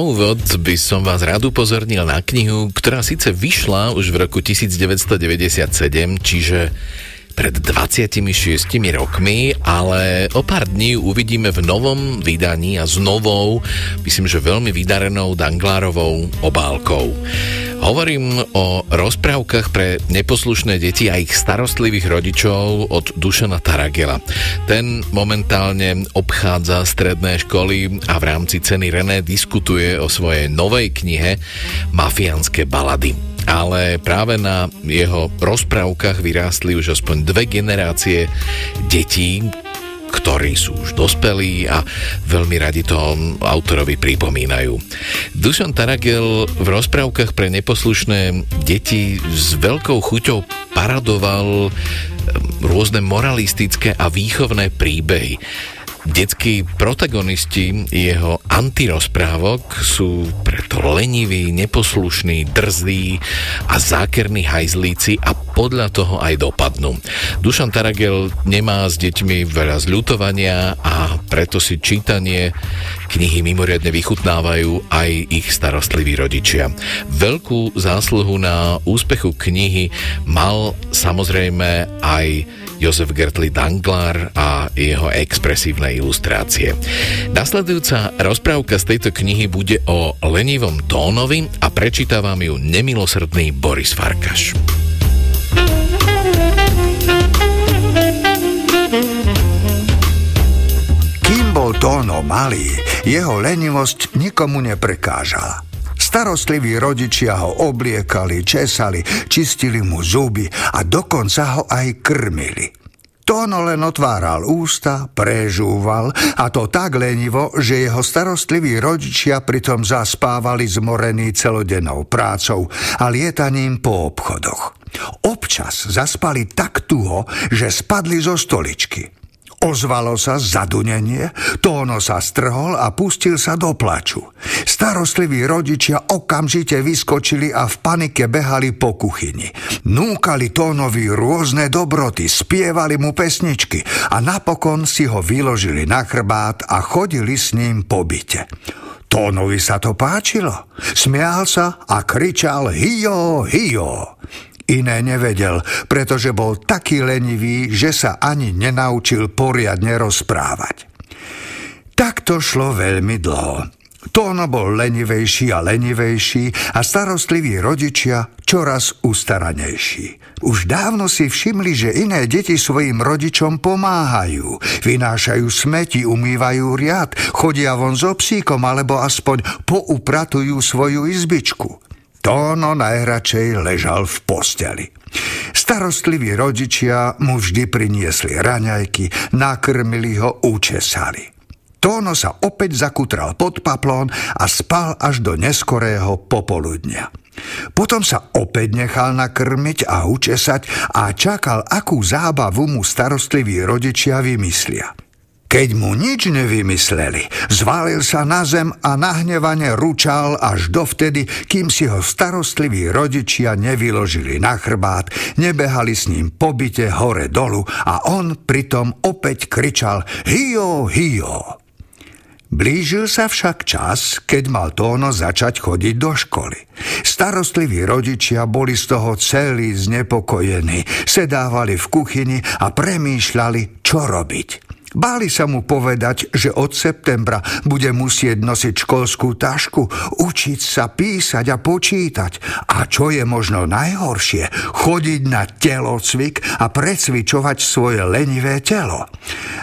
Úvod by som vás rád upozornil na knihu, ktorá síce vyšla už v roku 1997, čiže pred 26 rokmi, ale o pár dní uvidíme v novom vydaní a s novou, myslím, že veľmi vydarenou Danglárovou obálkou. Hovorím o rozprávkach pre neposlušné deti a ich starostlivých rodičov od Dušana Taragela. Ten momentálne obchádza stredné školy a v rámci ceny René diskutuje o svojej novej knihe Mafiánske balady ale práve na jeho rozprávkach vyrástli už aspoň dve generácie detí, ktorí sú už dospelí a veľmi radi to autorovi pripomínajú. Dušan Taragel v rozprávkach pre neposlušné deti s veľkou chuťou paradoval rôzne moralistické a výchovné príbehy. Detskí protagonisti jeho antirozprávok sú preto leniví, neposlušní, drzí a zákerní hajzlíci a podľa toho aj dopadnú. Dušan Taragel nemá s deťmi veľa zľutovania a preto si čítanie knihy mimoriadne vychutnávajú aj ich starostliví rodičia. Veľkú zásluhu na úspechu knihy mal samozrejme aj Jozef Gertli Danglár a jeho expresívne ilustrácie. Nasledujúca rozprávka z tejto knihy bude o lenivom tónovi a prečíta vám ju nemilosrdný Boris Farkaš. Kým bol Tóno malý, jeho lenivosť nikomu neprekážala. Starostliví rodičia ho obliekali, česali, čistili mu zuby a dokonca ho aj krmili. Tóno len otváral ústa, prežúval a to tak lenivo, že jeho starostliví rodičia pritom zaspávali zmorení celodennou prácou a lietaním po obchodoch. Občas zaspali tak tuho, že spadli zo stoličky. Ozvalo sa zadunenie, Tóno sa strhol a pustil sa do plaču. Starostliví rodičia okamžite vyskočili a v panike behali po kuchyni. Núkali Tónovi rôzne dobroty, spievali mu pesničky a napokon si ho vyložili na chrbát a chodili s ním po byte. Tónovi sa to páčilo. Smial sa a kričal hijo, hijo. Iné nevedel, pretože bol taký lenivý, že sa ani nenaučil poriadne rozprávať. Tak to šlo veľmi dlho. Tóno bol lenivejší a lenivejší a starostliví rodičia čoraz ustaranejší. Už dávno si všimli, že iné deti svojim rodičom pomáhajú. Vynášajú smeti, umývajú riad, chodia von so psíkom alebo aspoň poupratujú svoju izbičku. Tóno najradšej ležal v posteli. Starostliví rodičia mu vždy priniesli raňajky, nakrmili ho, učesali. Tóno sa opäť zakutral pod paplón a spal až do neskorého popoludnia. Potom sa opäť nechal nakrmiť a učesať a čakal, akú zábavu mu starostliví rodičia vymyslia. Keď mu nič nevymysleli, zvalil sa na zem a nahnevane ručal až dovtedy, kým si ho starostliví rodičia nevyložili na chrbát, nebehali s ním po byte hore dolu a on pritom opäť kričal Hio, hio. Blížil sa však čas, keď mal Tóno začať chodiť do školy. Starostliví rodičia boli z toho celí znepokojení, sedávali v kuchyni a premýšľali, čo robiť. Báli sa mu povedať, že od septembra bude musieť nosiť školskú tašku, učiť sa písať a počítať. A čo je možno najhoršie, chodiť na telocvik a precvičovať svoje lenivé telo.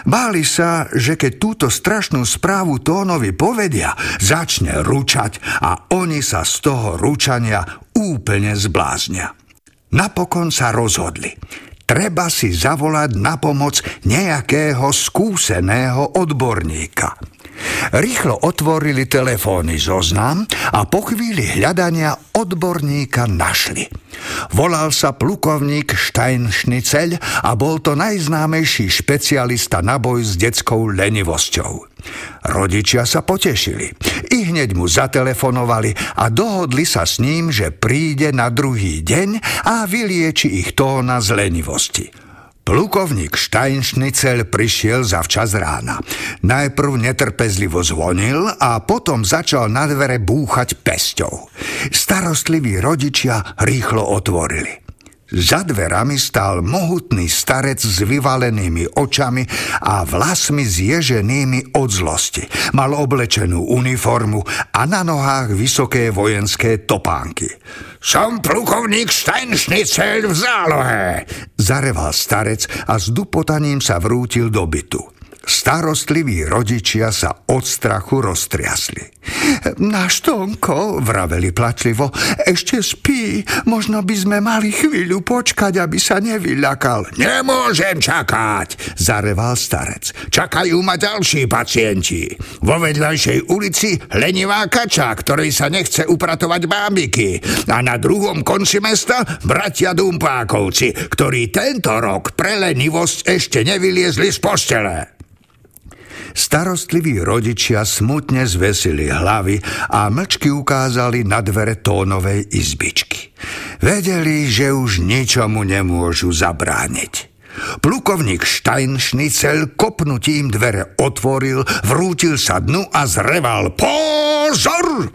Báli sa, že keď túto strašnú správu Tónovi povedia, začne ručať a oni sa z toho ručania úplne zbláznia. Napokon sa rozhodli treba si zavolať na pomoc nejakého skúseného odborníka. Rýchlo otvorili telefónny zoznam a po chvíli hľadania odborníka našli. Volal sa plukovník Steinschnitzel a bol to najznámejší špecialista na boj s detskou lenivosťou. Rodičia sa potešili. I hneď mu zatelefonovali a dohodli sa s ním, že príde na druhý deň a vylieči ich tóna z lenivosti. Plukovník Steinschnicel prišiel za včas rána. Najprv netrpezlivo zvonil a potom začal na dvere búchať pesťou. Starostliví rodičia rýchlo otvorili. Za dverami stál mohutný starec s vyvalenými očami a vlasmi zježenými od zlosti. Mal oblečenú uniformu a na nohách vysoké vojenské topánky. Som plukovník Steinschnitzel v zálohe, zareval starec a s dupotaním sa vrútil do bytu. Starostliví rodičia sa od strachu roztriasli. Náš Tonko, vraveli plačlivo, ešte spí, možno by sme mali chvíľu počkať, aby sa nevyľakal. Nemôžem čakať, zareval starec. Čakajú ma ďalší pacienti. Vo vedľajšej ulici lenivá kača, ktorej sa nechce upratovať bábiky. A na druhom konci mesta bratia Dumpákovci, ktorí tento rok pre lenivosť ešte nevyliezli z postele. Starostliví rodičia smutne zvesili hlavy a mlčky ukázali na dvere tónovej izbičky. Vedeli, že už ničomu nemôžu zabrániť. Plukovník Steinschnitzel kopnutím dvere otvoril, vrútil sa dnu a zreval Pozor!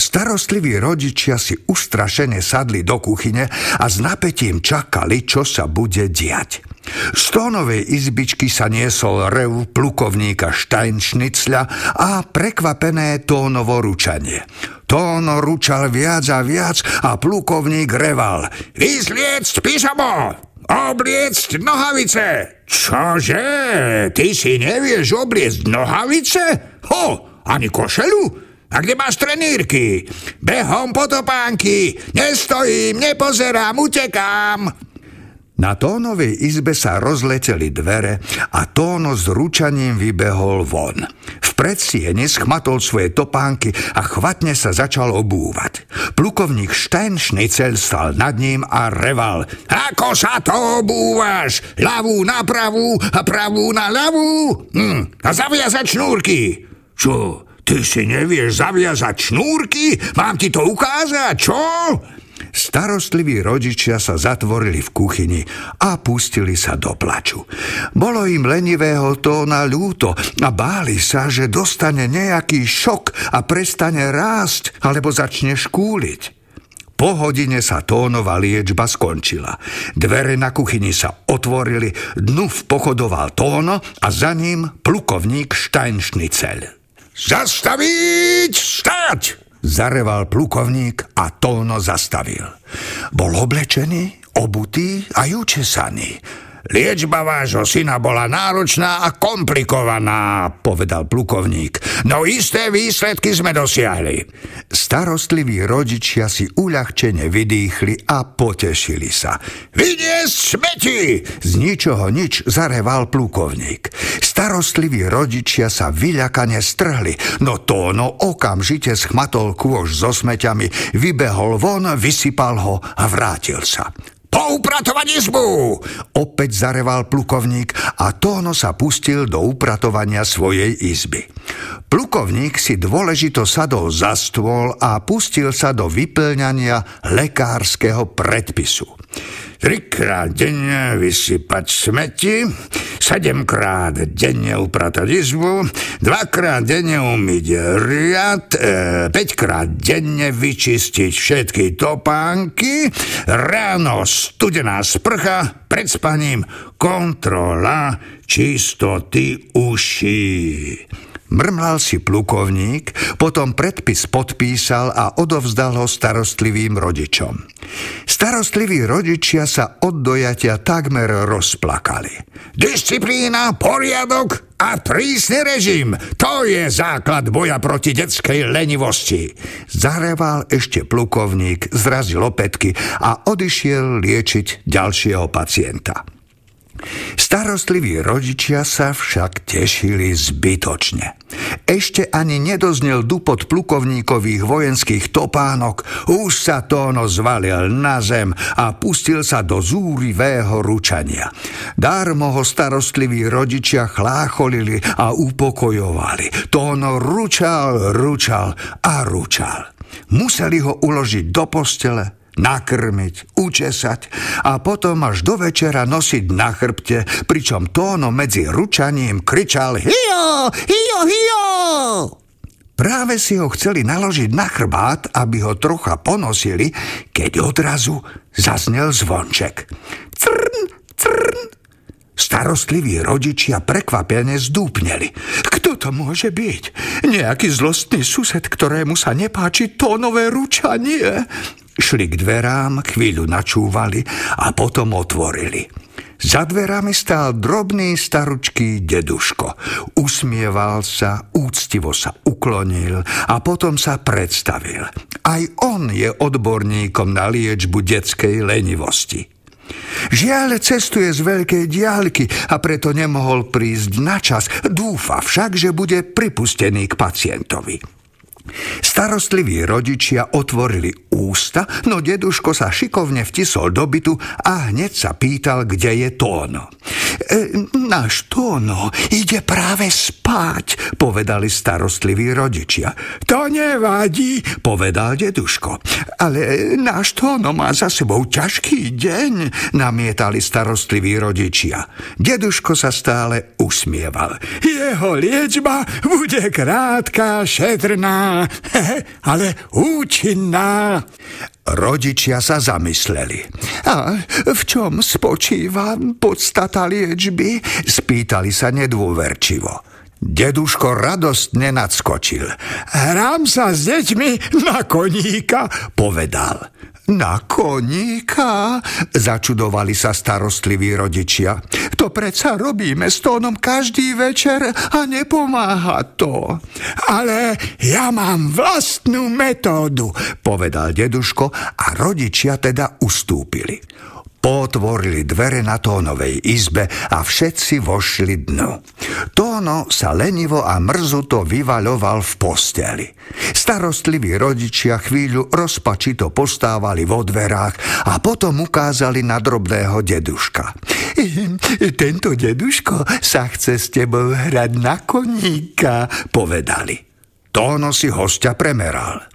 Starostliví rodičia si ustrašene sadli do kuchyne a s napätím čakali, čo sa bude diať. Z tónovej izbičky sa niesol rev plukovníka Steinschnitzľa a prekvapené tónovo ručanie. Tóno ručal viac a viac a plukovník reval. Vyzliecť pyžamo! Obliecť nohavice! Čože? Ty si nevieš obliecť nohavice? Ho, ani košelu? A kde máš trenírky? Behom potopánky! Nestojím, nepozerám, utekám! Na Tónovej izbe sa rozleteli dvere a Tóno s ručaním vybehol von. V predsiene schmatol svoje topánky a chvatne sa začal obúvať. Plukovník Steinschnitzel stal nad ním a reval. Ako sa to obúvaš? Ľavú na pravú a pravú na ľavú? Hm, a zaviazať šnúrky. Čo, ty si nevieš zaviazať šnúrky? Mám ti to ukázať, čo? Starostliví rodičia sa zatvorili v kuchyni a pustili sa do plaču. Bolo im lenivého tóna ľúto a báli sa, že dostane nejaký šok a prestane rásť alebo začne škúliť. Po hodine sa tónová liečba skončila. Dvere na kuchyni sa otvorili, dnu pochodoval tóno a za ním plukovník Steinschnitzel. Zastaviť! Stať! Zareval plukovník a Tóno zastavil. Bol oblečený, obutý a učesaný. Liečba vášho syna bola náročná a komplikovaná, povedal plukovník. No isté výsledky sme dosiahli. Starostliví rodičia si uľahčene vydýchli a potešili sa. Vyniesť smeti! Z ničoho nič zareval plukovník. Starostliví rodičia sa vyľakane strhli, no Tóno okamžite schmatol kôž so smeťami, vybehol von, vysypal ho a vrátil sa. Poupratovať izbu! Opäť zareval plukovník a Tóno sa pustil do upratovania svojej izby. Plukovník si dôležito sadol za stôl a pustil sa do vyplňania lekárskeho predpisu. Trikrát denne vysypať smeti, sedemkrát denne upratať izbu, dvakrát denne umyť riad, e, denne vyčistiť všetky topánky, ráno studená sprcha, pred spaním kontrola čistoty uší. Mrmlal si plukovník, potom predpis podpísal a odovzdal ho starostlivým rodičom. Starostliví rodičia sa od dojatia takmer rozplakali. Disciplína, poriadok a prísny režim, to je základ boja proti detskej lenivosti. Zareval ešte plukovník, zrazil opätky a odišiel liečiť ďalšieho pacienta. Starostliví rodičia sa však tešili zbytočne. Ešte ani nedoznel dupot plukovníkových vojenských topánok, už sa Tóno zvalil na zem a pustil sa do zúrivého ručania. Darmo ho starostliví rodičia chlácholili a upokojovali. Tóno ručal, ručal a ručal. Museli ho uložiť do postele, nakrmiť, učesať a potom až do večera nosiť na chrbte, pričom Tóno medzi ručaním kričal Hio, hio, hio! Práve si ho chceli naložiť na chrbát, aby ho trocha ponosili, keď odrazu zaznel zvonček. Crn, crn. Starostliví rodičia prekvapene zdúpneli. Kto to môže byť? Nejaký zlostný sused, ktorému sa nepáči tónové ručanie? Šli k dverám, chvíľu načúvali a potom otvorili. Za dverami stál drobný staručký deduško. Usmieval sa, úctivo sa uklonil a potom sa predstavil. Aj on je odborníkom na liečbu detskej lenivosti. Žiaľ cestuje z veľkej diálky a preto nemohol prísť na čas. Dúfa však, že bude pripustený k pacientovi. Starostliví rodičia otvorili ústa, no deduško sa šikovne vtisol do bytu a hneď sa pýtal, kde je Tóno. E, náš Tóno ide práve spať, povedali starostliví rodičia. To nevadí, povedal deduško. Ale náš Tóno má za sebou ťažký deň, namietali starostliví rodičia. Deduško sa stále usmieval. Jeho liečba bude krátka, šetrná ale účinná. Rodičia sa zamysleli. A v čom spočíva podstata liečby? Spýtali sa nedôverčivo. Deduško radostne nadskočil. Hrám sa s deťmi na koníka, povedal. Na koníka? Začudovali sa starostliví rodičia. To predsa robíme s tónom každý večer a nepomáha to. Ale ja mám vlastnú metódu, povedal deduško a rodičia teda ustúpili. Potvorili dvere na Tónovej izbe a všetci vošli dnu. Tóno sa lenivo a mrzuto vyvaľoval v posteli. Starostliví rodičia chvíľu rozpačito postávali vo dverách a potom ukázali na drobného deduška. Tento deduško sa chce s tebou hrať na koníka, povedali. Tóno si hostia premeral.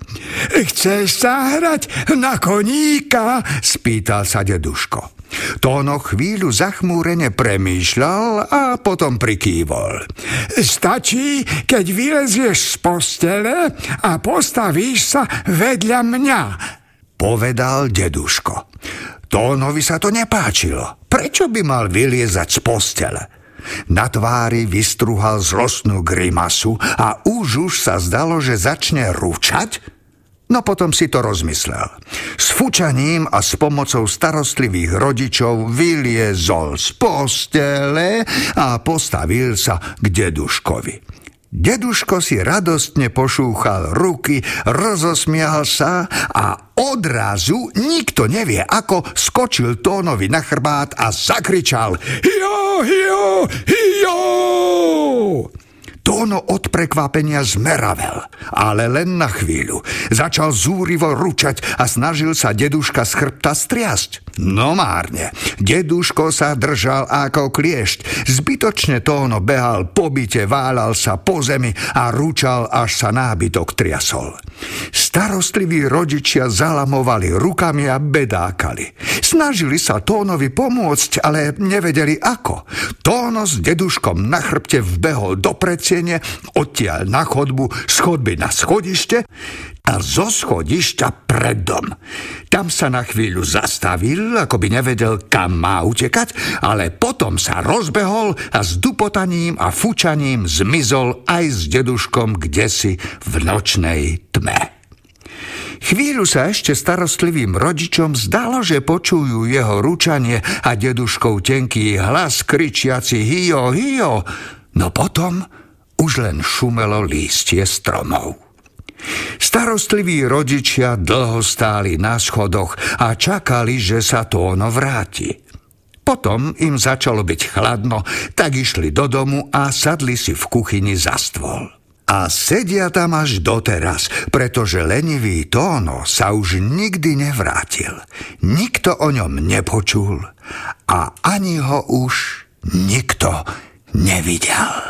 Chceš sa hrať na koníka? spýtal sa deduško. Tóno chvíľu zachmúrene premýšľal a potom prikývol. Stačí, keď vylezieš z postele a postavíš sa vedľa mňa, povedal deduško. Tónovi sa to nepáčilo. Prečo by mal vyliezať z postele? Na tvári vystruhal zlostnú grimasu a už už sa zdalo, že začne ručať, No potom si to rozmyslel. S fučaním a s pomocou starostlivých rodičov vyliezol z postele a postavil sa k deduškovi. Deduško si radostne pošúchal ruky, rozosmial sa a odrazu, nikto nevie ako, skočil Tónovi na chrbát a zakričal Jo, jo, jo! Tóno od prekvapenia zmeravel, ale len na chvíľu. Začal zúrivo ručať a snažil sa deduška z chrbta striasť. No márne. Deduško sa držal ako kliešť. Zbytočne Tóno behal po byte, válal sa po zemi a ručal, až sa nábytok triasol. Starostliví rodičia zalamovali rukami a bedákali. Snažili sa Tónovi pomôcť, ale nevedeli ako. Tóno s deduškom na chrbte vbehol do precie presiene, odtiaľ na chodbu, z chodby na schodište a zo schodišťa pred dom. Tam sa na chvíľu zastavil, ako by nevedel, kam má utekať, ale potom sa rozbehol a s dupotaním a fučaním zmizol aj s deduškom kdesi v nočnej tme. Chvíľu sa ešte starostlivým rodičom zdalo, že počujú jeho ručanie a deduškov tenký hlas kričiaci hio, hio, no potom už len šumelo lístie stromov. Starostliví rodičia dlho stáli na schodoch a čakali, že sa to ono vráti. Potom im začalo byť chladno, tak išli do domu a sadli si v kuchyni za stôl. A sedia tam až doteraz, pretože lenivý Tóno sa už nikdy nevrátil. Nikto o ňom nepočul a ani ho už nikto nevidel.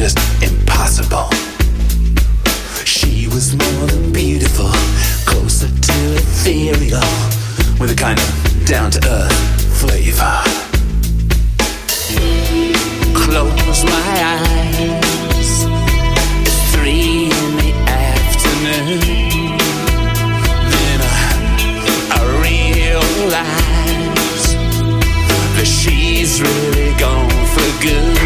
just impossible. She was more than beautiful, closer to ethereal, with a kind of down to earth flavor. Close my eyes, it's three in the afternoon. Then I, I realize that she's really gone for good.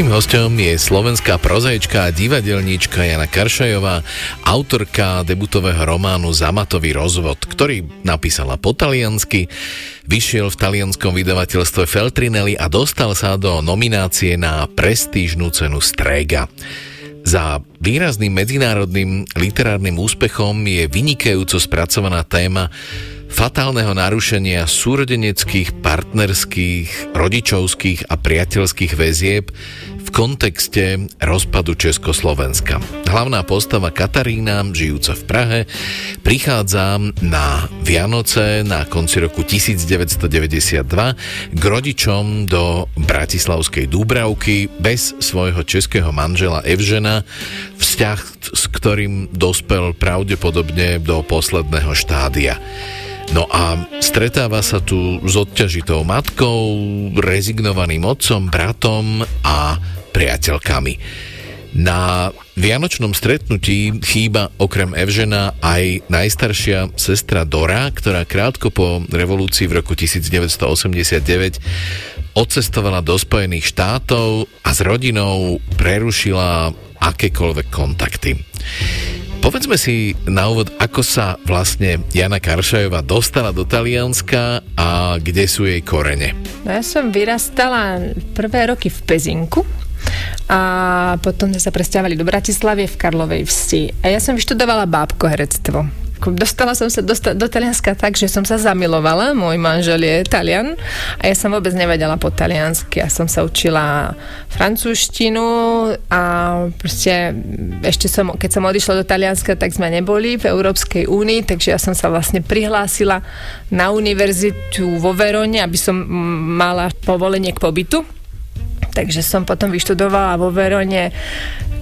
Dnešným hostom je slovenská prozaička a divadelníčka Jana Karšajová, autorka debutového románu Zamatový rozvod, ktorý napísala po taliansky, vyšiel v talianskom vydavateľstve Feltrinelli a dostal sa do nominácie na prestížnú cenu Strega. Za výrazným medzinárodným literárnym úspechom je vynikajúco spracovaná téma fatálneho narušenia súrodeneckých, partnerských, rodičovských a priateľských väzieb v kontexte rozpadu Československa. Hlavná postava Katarína, žijúca v Prahe, prichádza na Vianoce na konci roku 1992 k rodičom do Bratislavskej Dúbravky bez svojho českého manžela Evžena, vzťah, s ktorým dospel pravdepodobne do posledného štádia. No a stretáva sa tu s odťažitou matkou, rezignovaným otcom, bratom a priateľkami. Na vianočnom stretnutí chýba okrem Evžena aj najstaršia sestra Dora, ktorá krátko po revolúcii v roku 1989 odcestovala do Spojených štátov a s rodinou prerušila akékoľvek kontakty. Povedzme si na úvod, ako sa vlastne Jana Karšajová dostala do Talianska a kde sú jej korene. No ja som vyrastala prvé roky v Pezinku a potom sme sa presťahovali do Bratislavy v Karlovej vsi. A ja som vyštudovala bábko herectvo. dostala som sa do, do Talianska tak, že som sa zamilovala, môj manžel je Talian a ja som vôbec nevedela po taliansky. Ja som sa učila francúzštinu a proste ešte som, keď som odišla do Talianska, tak sme neboli v Európskej únii, takže ja som sa vlastne prihlásila na univerzitu vo Verone, aby som mala povolenie k pobytu takže som potom vyštudovala vo Verone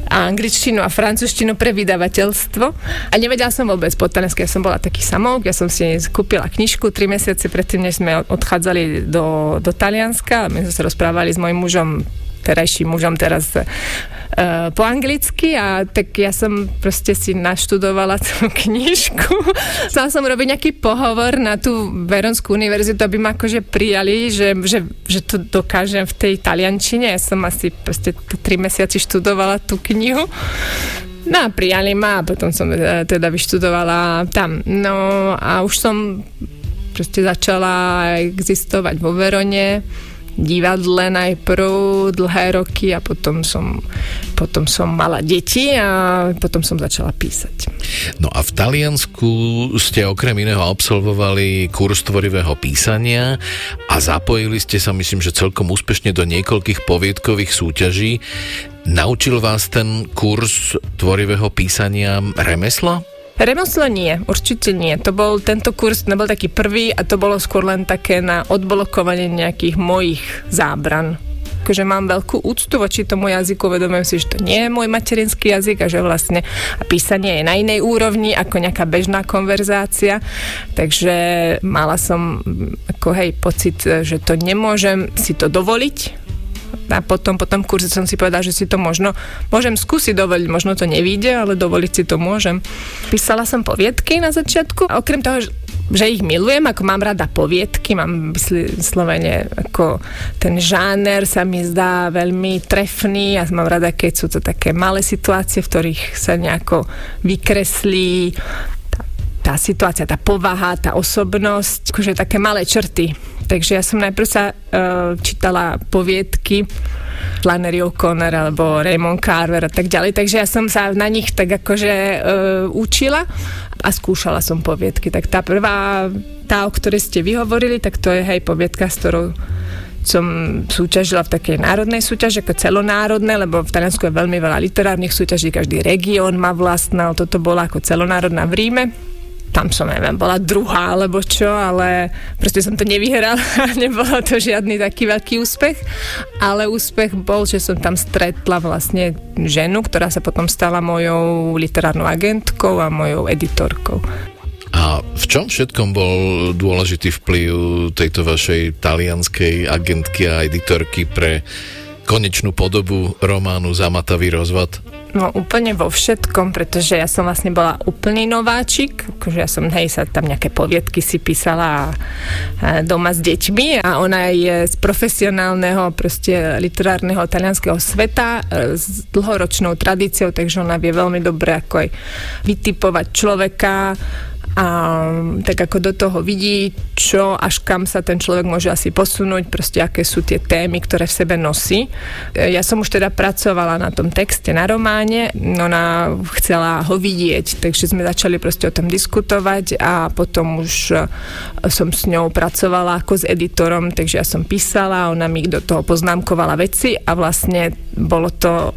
a angličtinu a francúzštinu pre vydavateľstvo. A nevedela som vôbec po taliansky, ja som bola taký samouk, ja som si kúpila knižku tri mesiace predtým, než sme odchádzali do, do Talianska. My sme sa rozprávali s mojim mužom terajším mužom teraz uh, po anglicky a tak ja som proste si naštudovala tú knižku. Chcela som robiť nejaký pohovor na tú Veronskú univerzitu, aby ma akože prijali, že, že, že to dokážem v tej taliančine. Ja som asi proste tri mesiaci študovala tú knihu. No a prijali ma a potom som e, teda vyštudovala tam. No a už som proste začala existovať vo Verone divadle najprv dlhé roky a potom som, potom som mala deti a potom som začala písať. No a v Taliansku ste okrem iného absolvovali kurz tvorivého písania a zapojili ste sa, myslím, že celkom úspešne do niekoľkých poviedkových súťaží. Naučil vás ten kurz tvorivého písania remesla? Remeslo nie, určite nie. To bol, tento kurz nebol taký prvý a to bolo skôr len také na odblokovanie nejakých mojich zábran že mám veľkú úctu voči tomu jazyku, uvedomujem si, že to nie je môj materinský jazyk a že vlastne písanie je na inej úrovni ako nejaká bežná konverzácia. Takže mala som ako hej pocit, že to nemôžem si to dovoliť, a potom po tom kurze som si povedala, že si to možno môžem skúsiť dovoliť, možno to nevíde, ale dovoliť si to môžem. Písala som poviedky na začiatku. A okrem toho, že ich milujem, ako mám rada poviedky, mám vyslovene ako ten žáner sa mi zdá veľmi trefný a mám rada, keď sú to také malé situácie, v ktorých sa nejako vykreslí tá situácia, tá povaha, tá osobnosť, akože také malé črty. Takže ja som najprv sa uh, čítala poviedky Flannery O'Connor alebo Raymond Carver a tak ďalej, takže ja som sa na nich tak akože uh, učila a skúšala som poviedky. Tak tá prvá, tá, o ktorej ste vyhovorili, tak to je hej poviedka, s ktorou som súťažila v takej národnej súťaži, ako celonárodné, lebo v Taliansku je veľmi veľa literárnych súťaží, každý región má vlastná, toto bola ako celonárodná v Ríme tam som, neviem, bola druhá alebo čo, ale proste som to nevyhrala, nebolo to žiadny taký veľký úspech, ale úspech bol, že som tam stretla vlastne ženu, ktorá sa potom stala mojou literárnou agentkou a mojou editorkou. A v čom všetkom bol dôležitý vplyv tejto vašej talianskej agentky a editorky pre konečnú podobu románu Zamatavý rozvod? No úplne vo všetkom, pretože ja som vlastne bola úplný nováčik, akože ja som, hej, sa tam nejaké poviedky si písala doma s deťmi a ona je z profesionálneho proste literárneho talianského sveta e, s dlhoročnou tradíciou, takže ona vie veľmi dobre ako aj vytipovať človeka, a tak ako do toho vidí, čo až kam sa ten človek môže asi posunúť, proste aké sú tie témy, ktoré v sebe nosí. Ja som už teda pracovala na tom texte, na románe, ona chcela ho vidieť, takže sme začali proste o tom diskutovať a potom už e, som s ňou pracovala ako s editorom, takže ja som písala, ona mi do toho poznámkovala veci a vlastne bolo to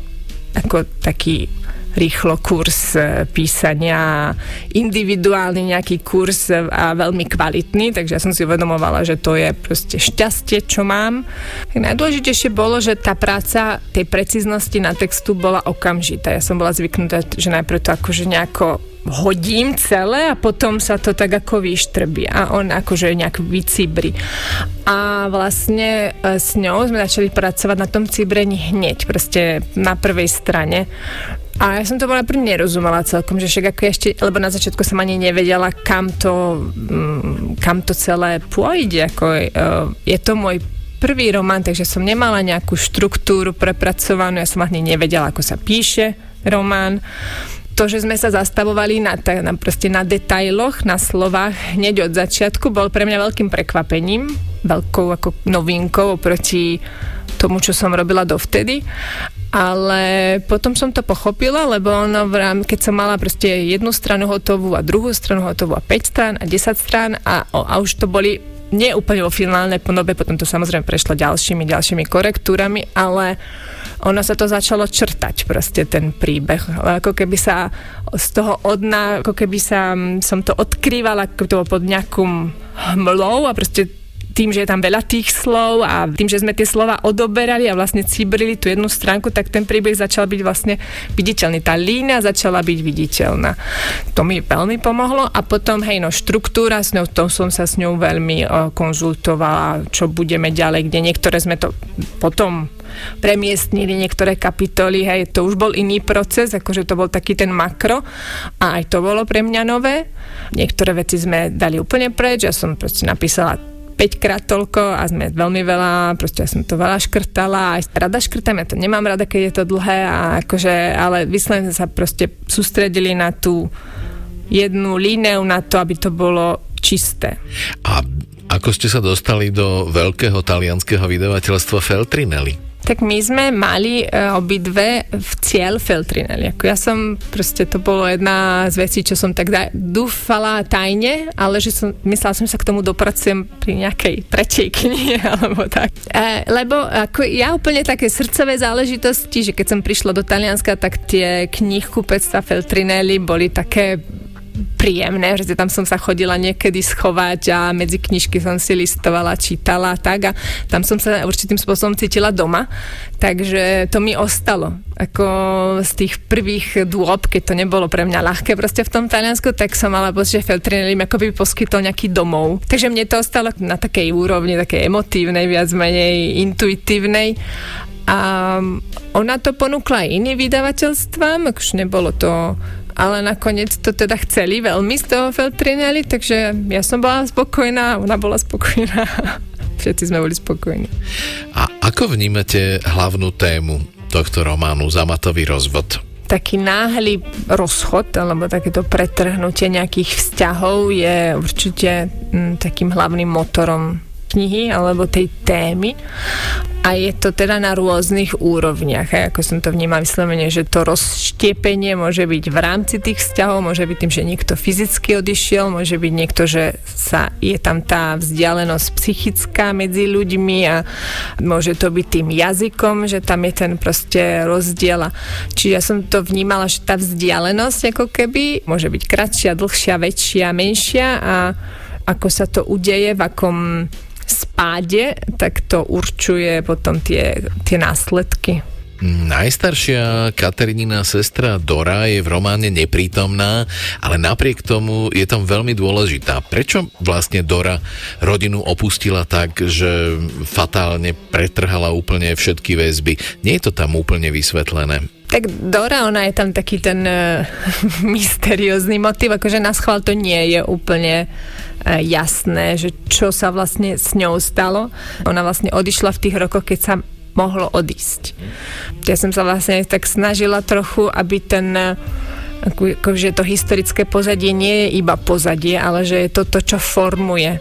ako taký rýchlo kurz e, písania, individuálny nejaký kurz a veľmi kvalitný, takže ja som si uvedomovala, že to je proste šťastie, čo mám. Najdôležitejšie bolo, že tá práca tej preciznosti na textu bola okamžitá. Ja som bola zvyknutá, že najprv to akože nejako hodím celé a potom sa to tak ako vyštrbí a on akože nejak vycibri. A vlastne e, s ňou sme začali pracovať na tom cibrení hneď, proste na prvej strane. A ja som to najprv nerozumela celkom, že však ako ešte, lebo na začiatku som ani nevedela, kam to, mm, kam to celé pôjde. Ako, uh, je to môj prvý román, takže som nemala nejakú štruktúru prepracovanú, ja som ani nevedela, ako sa píše román to, že sme sa zastavovali na, na, proste na detailoch, na slovách hneď od začiatku, bol pre mňa veľkým prekvapením, veľkou ako novinkou oproti tomu, čo som robila dovtedy. Ale potom som to pochopila, lebo ono v rám, keď som mala proste jednu stranu hotovú a druhú stranu hotovú a 5 strán a 10 strán a, a už to boli nie úplne vo finálnej podobe, potom to samozrejme prešlo ďalšími, ďalšími korektúrami, ale ono sa to začalo črtať proste ten príbeh. Ako keby sa z toho odna, ako keby sa, mm, som to odkrývala, ako to pod nejakým hmlou a proste tým, že je tam veľa tých slov a tým, že sme tie slova odoberali a vlastne cibrili tú jednu stránku, tak ten príbeh začal byť vlastne viditeľný. Tá línia začala byť viditeľná. To mi veľmi pomohlo a potom, hej, no, štruktúra, s ňou, to som sa s ňou veľmi o, konzultovala, čo budeme ďalej, kde niektoré sme to potom premiestnili niektoré kapitoly, hej, to už bol iný proces, akože to bol taký ten makro a aj to bolo pre mňa nové. Niektoré veci sme dali úplne preč, ja som proste napísala 5 krát toľko a sme veľmi veľa, proste ja som to veľa škrtala, aj rada škrtam, ja to nemám rada, keď je to dlhé, a akože, ale vyslovene sa proste sústredili na tú jednu líneu, na to, aby to bolo čisté. A ako ste sa dostali do veľkého talianského vydavateľstva Feltrinelli? Tak my sme mali uh, obidve v cieľ Feltrinelli. Ako ja som, proste to bolo jedna z vecí, čo som tak dúfala tajne, ale že som, myslela som, že sa k tomu dopracujem pri nejakej tretej knihe, alebo tak. E, lebo ako ja úplne také srdcové záležitosti, že keď som prišla do Talianska, tak tie knihkupectva Feltrinelli boli také príjemné, že tam som sa chodila niekedy schovať a medzi knižky som si listovala, čítala a tak a tam som sa určitým spôsobom cítila doma, takže to mi ostalo. Ako z tých prvých dôb, keď to nebolo pre mňa ľahké proste v tom Taliansku, tak som mala pocit, že Feltrinelli mi by poskytol nejaký domov. Takže mne to ostalo na takej úrovni, takej emotívnej, viac menej intuitívnej a ona to ponúkla aj iným vydavateľstvám, akože nebolo to ale nakoniec to teda chceli veľmi z toho Feltrinelli, takže ja som bola spokojná, ona bola spokojná. Všetci sme boli spokojní. A ako vnímate hlavnú tému tohto románu Zamatový rozvod? taký náhly rozchod alebo takéto pretrhnutie nejakých vzťahov je určite m, mm, takým hlavným motorom knihy alebo tej témy a je to teda na rôznych úrovniach. Aj ako som to vnímal vyslovene, že to rozštiepenie môže byť v rámci tých vzťahov, môže byť tým, že niekto fyzicky odišiel, môže byť niekto, že sa, je tam tá vzdialenosť psychická medzi ľuďmi a môže to byť tým jazykom, že tam je ten proste rozdiel. Čiže ja som to vnímala, že tá vzdialenosť ako keby môže byť kratšia, dlhšia, väčšia, menšia a ako sa to udeje, v akom spáde, tak to určuje potom tie, tie následky. Najstaršia Katarinina sestra Dora je v románe neprítomná, ale napriek tomu je tam veľmi dôležitá. Prečo vlastne Dora rodinu opustila tak, že fatálne pretrhala úplne všetky väzby? Nie je to tam úplne vysvetlené. Tak Dora, ona je tam taký ten uh, mysteriózny motiv, akože na schvál to nie je úplne jasné, že čo sa vlastne s ňou stalo. Ona vlastne odišla v tých rokoch, keď sa mohlo odísť. Ja som sa vlastne tak snažila trochu, aby ten ako, akože to historické pozadie nie je iba pozadie, ale že je to to, čo formuje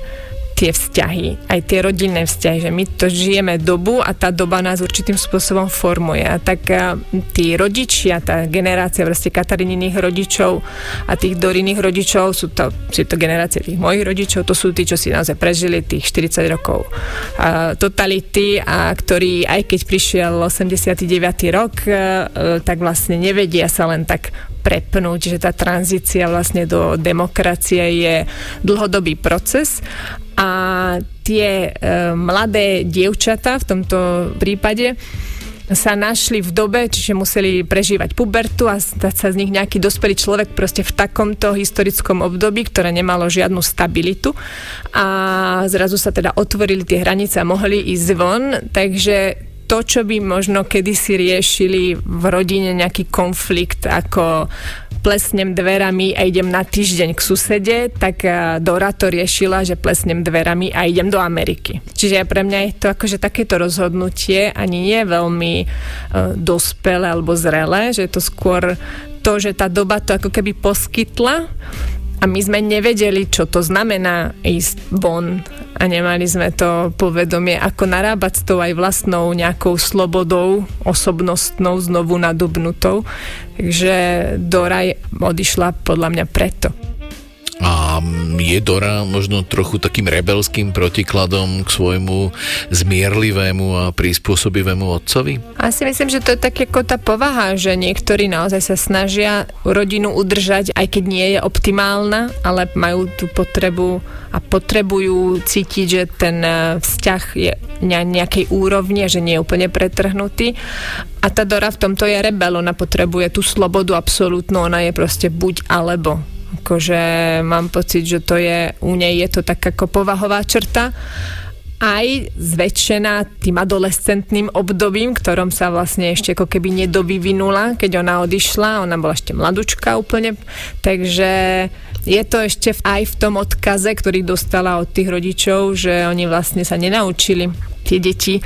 tie vzťahy, aj tie rodinné vzťahy, že my to žijeme dobu a tá doba nás určitým spôsobom formuje. A tak a, tí rodičia, tá generácia vlastne Katarininých rodičov a tých Doriných rodičov, sú to, sú to generácie tých mojich rodičov, to sú tí, čo si naozaj prežili tých 40 rokov a, totality a ktorí, aj keď prišiel 89. rok, a, tak vlastne nevedia sa len tak prepnúť, že tá tranzícia vlastne do demokracie je dlhodobý proces. A tie e, mladé dievčatá v tomto prípade sa našli v dobe, čiže museli prežívať pubertu a stať sa z nich nejaký dospelý človek proste v takomto historickom období, ktoré nemalo žiadnu stabilitu. A zrazu sa teda otvorili tie hranice a mohli ísť von, takže to, čo by možno kedysi riešili v rodine nejaký konflikt ako plesnem dverami a idem na týždeň k susede, tak eh, Dora to riešila, že plesnem dverami a idem do Ameriky. Čiže pre mňa je to akože takéto rozhodnutie ani nie veľmi uh, dospelé alebo zrelé, že je to skôr to, že tá doba to ako keby poskytla a my sme nevedeli, čo to znamená ísť von a nemali sme to povedomie, ako narábať s tou aj vlastnou nejakou slobodou, osobnostnou, znovu nadobnutou. Takže Dora odišla podľa mňa preto. A je Dora možno trochu takým rebelským protikladom k svojmu zmierlivému a prispôsobivému otcovi? Asi myslím, že to je tak ako tá povaha, že niektorí naozaj sa snažia rodinu udržať, aj keď nie je optimálna, ale majú tú potrebu a potrebujú cítiť, že ten e, vzťah je na nejakej úrovni, že nie je úplne pretrhnutý. A tá Dora v tomto je rebel, ona potrebuje tú slobodu absolútnu, ona je proste buď alebo Akože mám pocit, že to je, u nej je to tak ako povahová črta. Aj zväčšená tým adolescentným obdobím, ktorom sa vlastne ešte ako keby nedovyvinula, keď ona odišla, ona bola ešte mladučka úplne, takže je to ešte aj v tom odkaze, ktorý dostala od tých rodičov, že oni vlastne sa nenaučili tie deti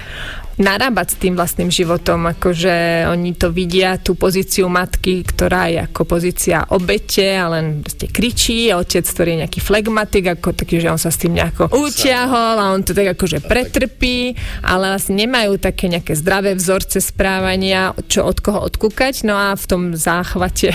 narábať s tým vlastným životom, akože oni to vidia, tú pozíciu matky, ktorá je ako pozícia obete a len proste kričí, a otec, ktorý je nejaký flegmatik, ako taký, že on sa s tým nejako utiahol a on to tak akože pretrpí, ale vlastne nemajú také nejaké zdravé vzorce správania, čo od koho odkúkať, no a v tom záchvate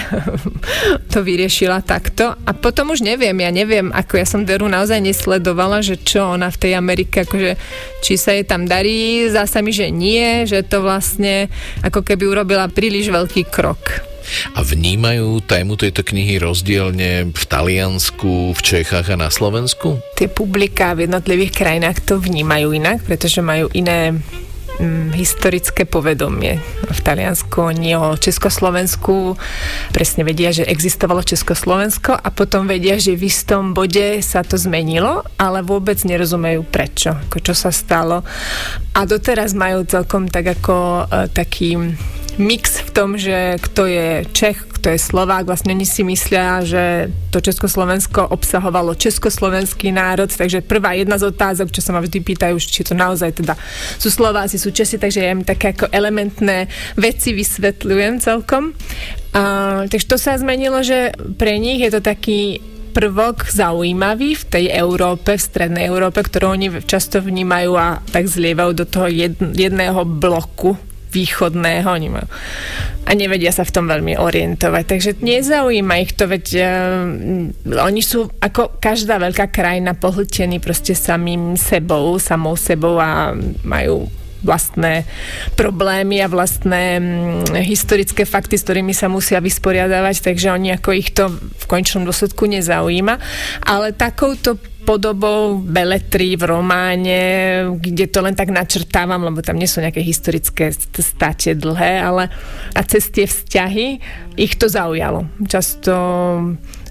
to vyriešila takto. A potom už neviem, ja neviem, ako ja som Deru naozaj nesledovala, že čo ona v tej Amerike, akože či sa jej tam darí, zasa mi mi, že nie, že to vlastne ako keby urobila príliš veľký krok. A vnímajú tému tejto knihy rozdielne v Taliansku, v Čechách a na Slovensku? Tie publika v jednotlivých krajinách to vnímajú inak, pretože majú iné mm, historické povedomie. V Taliansku nie o Československu presne vedia, že existovalo Československo a potom vedia, že v istom bode sa to zmenilo, ale vôbec nerozumejú prečo, ako čo sa stalo. A doteraz majú celkom tak ako e, taký mix v tom, že kto je Čech, kto je Slovák, vlastne oni si myslia, že to Československo obsahovalo československý národ, takže prvá jedna z otázok, čo sa ma vždy pýtajú, či to naozaj teda sú Slováci, sú Česi, takže ja im také ako elementné veci vysvetľujem celkom. A, takže to sa zmenilo, že pre nich je to taký prvok zaujímavý v tej Európe, v strednej Európe, ktorú oni často vnímajú a tak zlievajú do toho jedného bloku východného majú, a nevedia sa v tom veľmi orientovať. Takže nezaujíma ich to, veď uh, oni sú ako každá veľká krajina pohltení proste samým sebou, samou sebou a majú vlastné problémy a vlastné mm, historické fakty, s ktorými sa musia vysporiadavať, takže oni ako ich to v končnom dôsledku nezaujíma. Ale takouto podobou beletry v románe, kde to len tak načrtávam, lebo tam nie sú nejaké historické state dlhé, ale a cez tie vzťahy ich to zaujalo. Často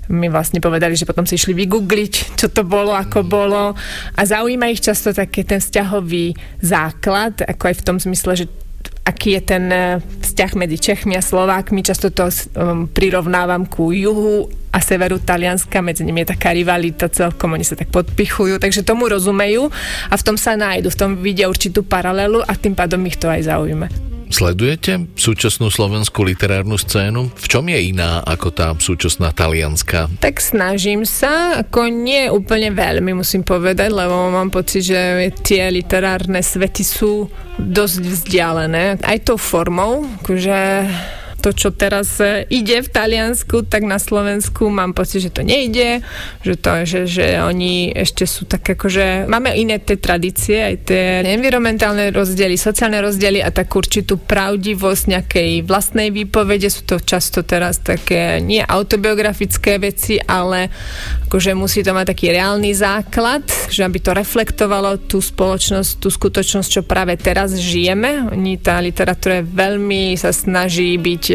mi vlastne povedali, že potom si išli vygoogliť, čo to bolo, ako bolo a zaujíma ich často taký ten vzťahový základ, ako aj v tom zmysle, že aký je ten e, vzťah medzi Čechmi a Slovákmi. Často to um, prirovnávam ku juhu a severu Talianska, medzi nimi je taká rivalita celkom, oni sa tak podpichujú, takže tomu rozumejú a v tom sa nájdu, v tom vidia určitú paralelu a tým pádom ich to aj zaujíme. Sledujete súčasnú slovenskú literárnu scénu? V čom je iná ako tá súčasná talianská? Tak snažím sa, ako nie úplne veľmi musím povedať, lebo mám pocit, že tie literárne svety sú dosť vzdialené. Aj tou formou, akože to, čo teraz e, ide v Taliansku, tak na Slovensku mám pocit, že to nejde, že, to, že, že oni ešte sú tak akože, máme iné tie tradície, aj tie environmentálne rozdiely, sociálne rozdiely a tak určitú pravdivosť nejakej vlastnej výpovede, sú to často teraz také nie autobiografické veci, ale akože musí to mať taký reálny základ, že aby to reflektovalo tú spoločnosť, tú skutočnosť, čo práve teraz žijeme. Oni, tá literatúra veľmi sa snaží byť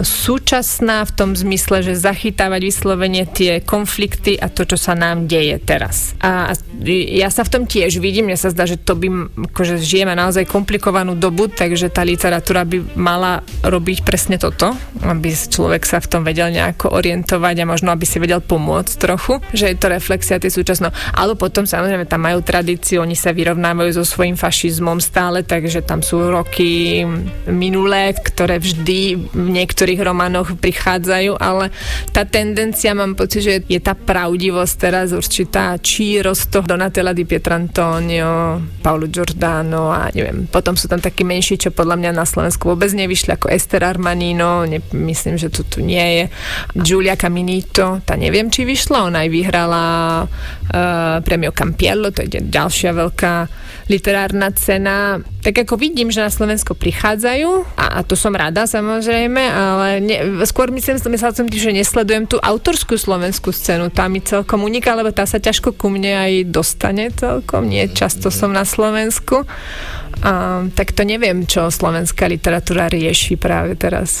súčasná v tom zmysle, že zachytávať vyslovene tie konflikty a to, čo sa nám deje teraz. A ja sa v tom tiež vidím, mne sa zdá, že to by, akože žijeme naozaj komplikovanú dobu, takže tá literatúra by mala robiť presne toto, aby človek sa v tom vedel nejako orientovať a možno aby si vedel pomôcť trochu, že je to reflexia tej súčasno. Ale potom samozrejme tam majú tradíciu, oni sa vyrovnávajú so svojím fašizmom stále, takže tam sú roky minulé, ktoré vždy v niektorých románoch prichádzajú, ale tá tendencia, mám pocit, že je tá pravdivosť teraz určitá čírosť toho Donatella di Pietrantonio, Paolo Giordano a neviem, potom sú tam takí menší, čo podľa mňa na Slovensku vôbec nevyšli, ako Esther Armanino, ne, myslím, že to tu nie je. Giulia Caminito, tá neviem, či vyšla, ona aj vyhrala uh, premio Campiello, to je ďalšia veľká literárna cena. Tak ako vidím, že na Slovensko prichádzajú a, a to som rada samozrejme, ale ne, skôr myslím, myslela som tým, že nesledujem tú autorskú slovenskú scénu. Tá mi celkom uniká, lebo tá sa ťažko ku mne aj dostane celkom. Nie často som na Slovensku. A, tak to neviem, čo slovenská literatúra rieši práve teraz.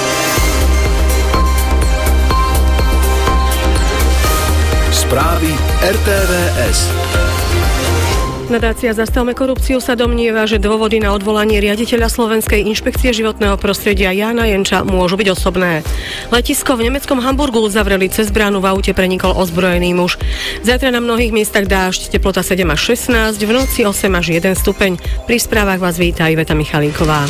Správy RTVS. Nadácia Zastavme korupciu sa domnieva, že dôvody na odvolanie riaditeľa Slovenskej inšpekcie životného prostredia Jana Jenča môžu byť osobné. Letisko v nemeckom Hamburgu zavreli cez bránu v aute prenikol ozbrojený muž. Zajtra na mnohých miestach dážď, teplota 7 až 16, v noci 8 až 1 stupeň. Pri správach vás víta Iveta Michalíková.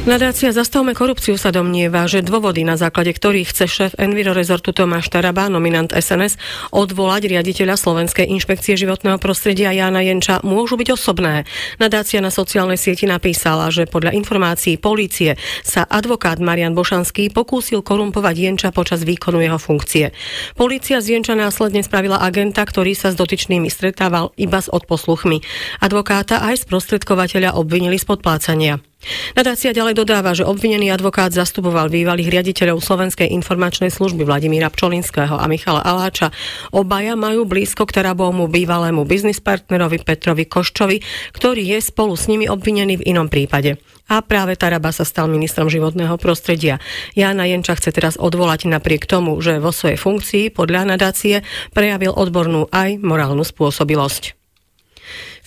Nadácia Zastavme korupciu sa domnieva, že dôvody, na základe ktorých chce šéf Enviro Resortu Tomáš Taraba, nominant SNS, odvolať riaditeľa Slovenskej inšpekcie životného prostredia Jána Jenča, môžu byť osobné. Nadácia na sociálnej sieti napísala, že podľa informácií polície sa advokát Marian Bošanský pokúsil korumpovať Jenča počas výkonu jeho funkcie. Polícia z Jenča následne spravila agenta, ktorý sa s dotyčnými stretával iba s odposluchmi. Advokáta aj sprostredkovateľa obvinili z podplácania. Nadácia ďalej dodáva, že obvinený advokát zastupoval bývalých riaditeľov Slovenskej informačnej služby Vladimíra Pčolinského a Michala Aláča. Obaja majú blízko k Tarabomu bývalému biznispartnerovi Petrovi Koščovi, ktorý je spolu s nimi obvinený v inom prípade. A práve Taraba sa stal ministrom životného prostredia. Jana Jenča chce teraz odvolať napriek tomu, že vo svojej funkcii podľa nadácie prejavil odbornú aj morálnu spôsobilosť.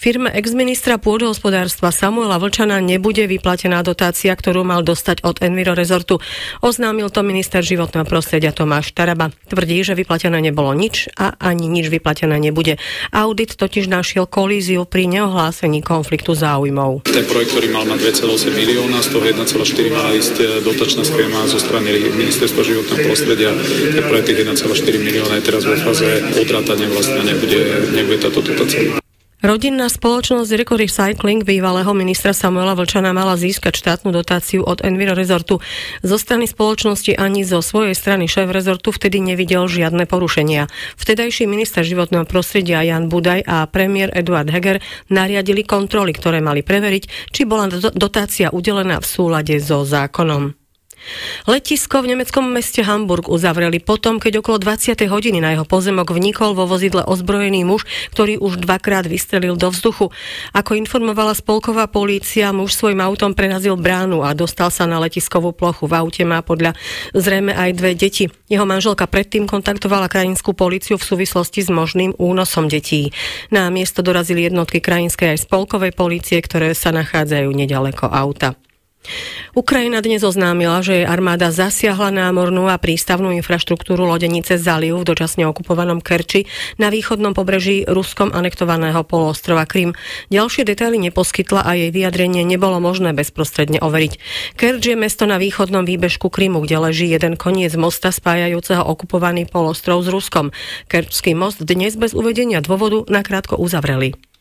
Firme ex-ministra pôdohospodárstva Samuela Vlčana nebude vyplatená dotácia, ktorú mal dostať od Enviro Resortu. Oznámil to minister životného prostredia Tomáš Taraba. Tvrdí, že vyplatené nebolo nič a ani nič vyplatené nebude. Audit totiž našiel kolíziu pri neohlásení konfliktu záujmov. Ten projekt, ktorý mal na 2,8 milióna, z toho 1,4 mala ísť e, dotačná schéma zo strany ministerstva životného prostredia. Ten projekt 1,4 milióna je teraz vo fáze odrátania vlastne nebude, nebude táto dotácia. Rodinná spoločnosť Reco Recycling bývalého ministra Samuela Vlčana mala získať štátnu dotáciu od Enviro Resortu. Zo strany spoločnosti ani zo svojej strany šéf rezortu vtedy nevidel žiadne porušenia. Vtedajší minister životného prostredia Jan Budaj a premiér Eduard Heger nariadili kontroly, ktoré mali preveriť, či bola dotácia udelená v súlade so zákonom. Letisko v nemeckom meste Hamburg uzavreli potom, keď okolo 20. hodiny na jeho pozemok vnikol vo vozidle ozbrojený muž, ktorý už dvakrát vystrelil do vzduchu. Ako informovala spolková polícia, muž svojim autom prerazil bránu a dostal sa na letiskovú plochu. V aute má podľa zrejme aj dve deti. Jeho manželka predtým kontaktovala krajinskú políciu v súvislosti s možným únosom detí. Na miesto dorazili jednotky krajinskej aj spolkovej polície, ktoré sa nachádzajú nedaleko auta. Ukrajina dnes oznámila, že jej armáda zasiahla námornú a prístavnú infraštruktúru lodenice Zaliu v dočasne okupovanom Kerči na východnom pobreží ruskom anektovaného poloostrova Krym. Ďalšie detaily neposkytla a jej vyjadrenie nebolo možné bezprostredne overiť. Kerč je mesto na východnom výbežku Krymu, kde leží jeden koniec mosta spájajúceho okupovaný polostrov s Ruskom. Kerčský most dnes bez uvedenia dôvodu nakrátko uzavreli.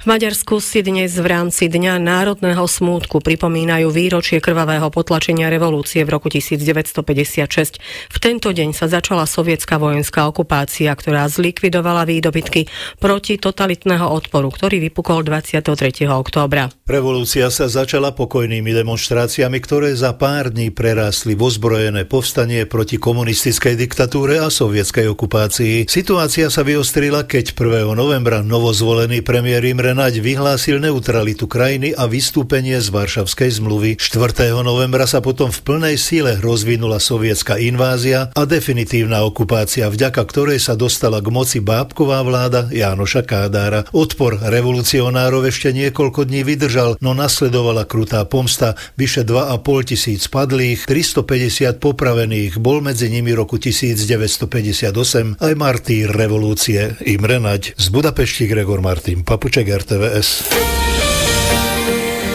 V Maďarsku si dnes v rámci Dňa národného smútku pripomínajú výročie krvavého potlačenia revolúcie v roku 1956. V tento deň sa začala sovietská vojenská okupácia, ktorá zlikvidovala výdobytky proti totalitného odporu, ktorý vypukol 23. októbra. Revolúcia sa začala pokojnými demonstráciami, ktoré za pár dní prerástli v ozbrojené povstanie proti komunistickej diktatúre a sovietskej okupácii. Situácia sa vyostrila, keď 1. novembra novozvolený premiér Imre vyhlásil neutralitu krajiny a vystúpenie z Varšavskej zmluvy. 4. novembra sa potom v plnej síle rozvinula sovietská invázia a definitívna okupácia, vďaka ktorej sa dostala k moci bábková vláda Jánoša Kádára. Odpor revolucionárov ešte niekoľko dní vydržal, no nasledovala krutá pomsta, vyše 2,5 tisíc padlých, 350 popravených, bol medzi nimi roku 1958 aj martýr revolúcie Imre Naď. Z Budapešti Gregor Martin Papu Papuček RTVS.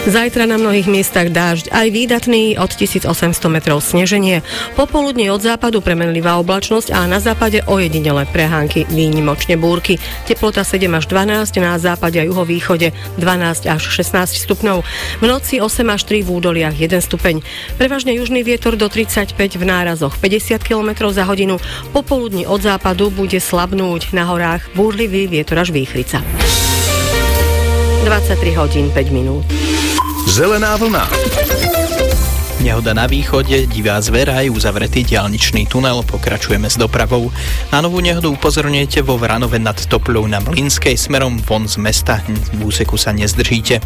Zajtra na mnohých miestach dážď, aj výdatný od 1800 metrov sneženie. Popoludne od západu premenlivá oblačnosť a na západe ojedinele prehánky, výnimočne búrky. Teplota 7 až 12, na západe a juhovýchode 12 až 16 stupňov. V noci 8 až 3 v údoliach 1 stupeň. Prevažne južný vietor do 35 v nárazoch 50 km za hodinu. Popoludní od západu bude slabnúť na horách búrlivý vietor až výchrica. 23 hodín 5 minút. Zelená vlna. Nehoda na východe, divá zvera aj uzavretý diálničný tunel, pokračujeme s dopravou. Na novú nehodu upozorňujete vo Vranove nad Topľou na Mlinskej smerom von z mesta, v úseku sa nezdržíte.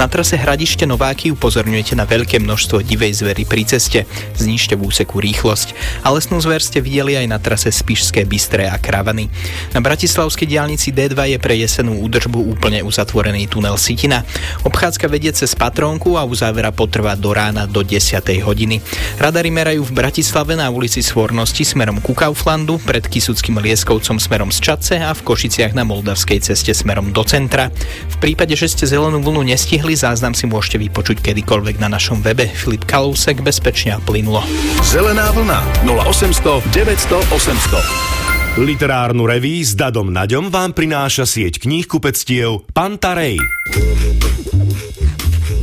Na trase Hradište Nováky upozorňujete na veľké množstvo divej zvery pri ceste, znižte v úseku rýchlosť. A lesnú zver ste videli aj na trase Spišské Bystré a Kravany. Na Bratislavskej diálnici D2 je pre jesenú údržbu úplne uzatvorený tunel Sitina. Obchádzka vedie cez Patrónku a uzávera potrvá do rána do 10 hodiny. Radary merajú v Bratislave na ulici Svornosti smerom ku Kauflandu, pred Kisuckým Lieskovcom smerom z Čace a v Košiciach na Moldavskej ceste smerom do centra. V prípade, že ste zelenú vlnu nestihli, záznam si môžete vypočuť kedykoľvek na našom webe. Filip Kalousek bezpečne a plynulo. Zelená vlna 0800 900 800 Literárnu reví s Dadom Naďom vám prináša sieť kníh kupectiev Pantarej.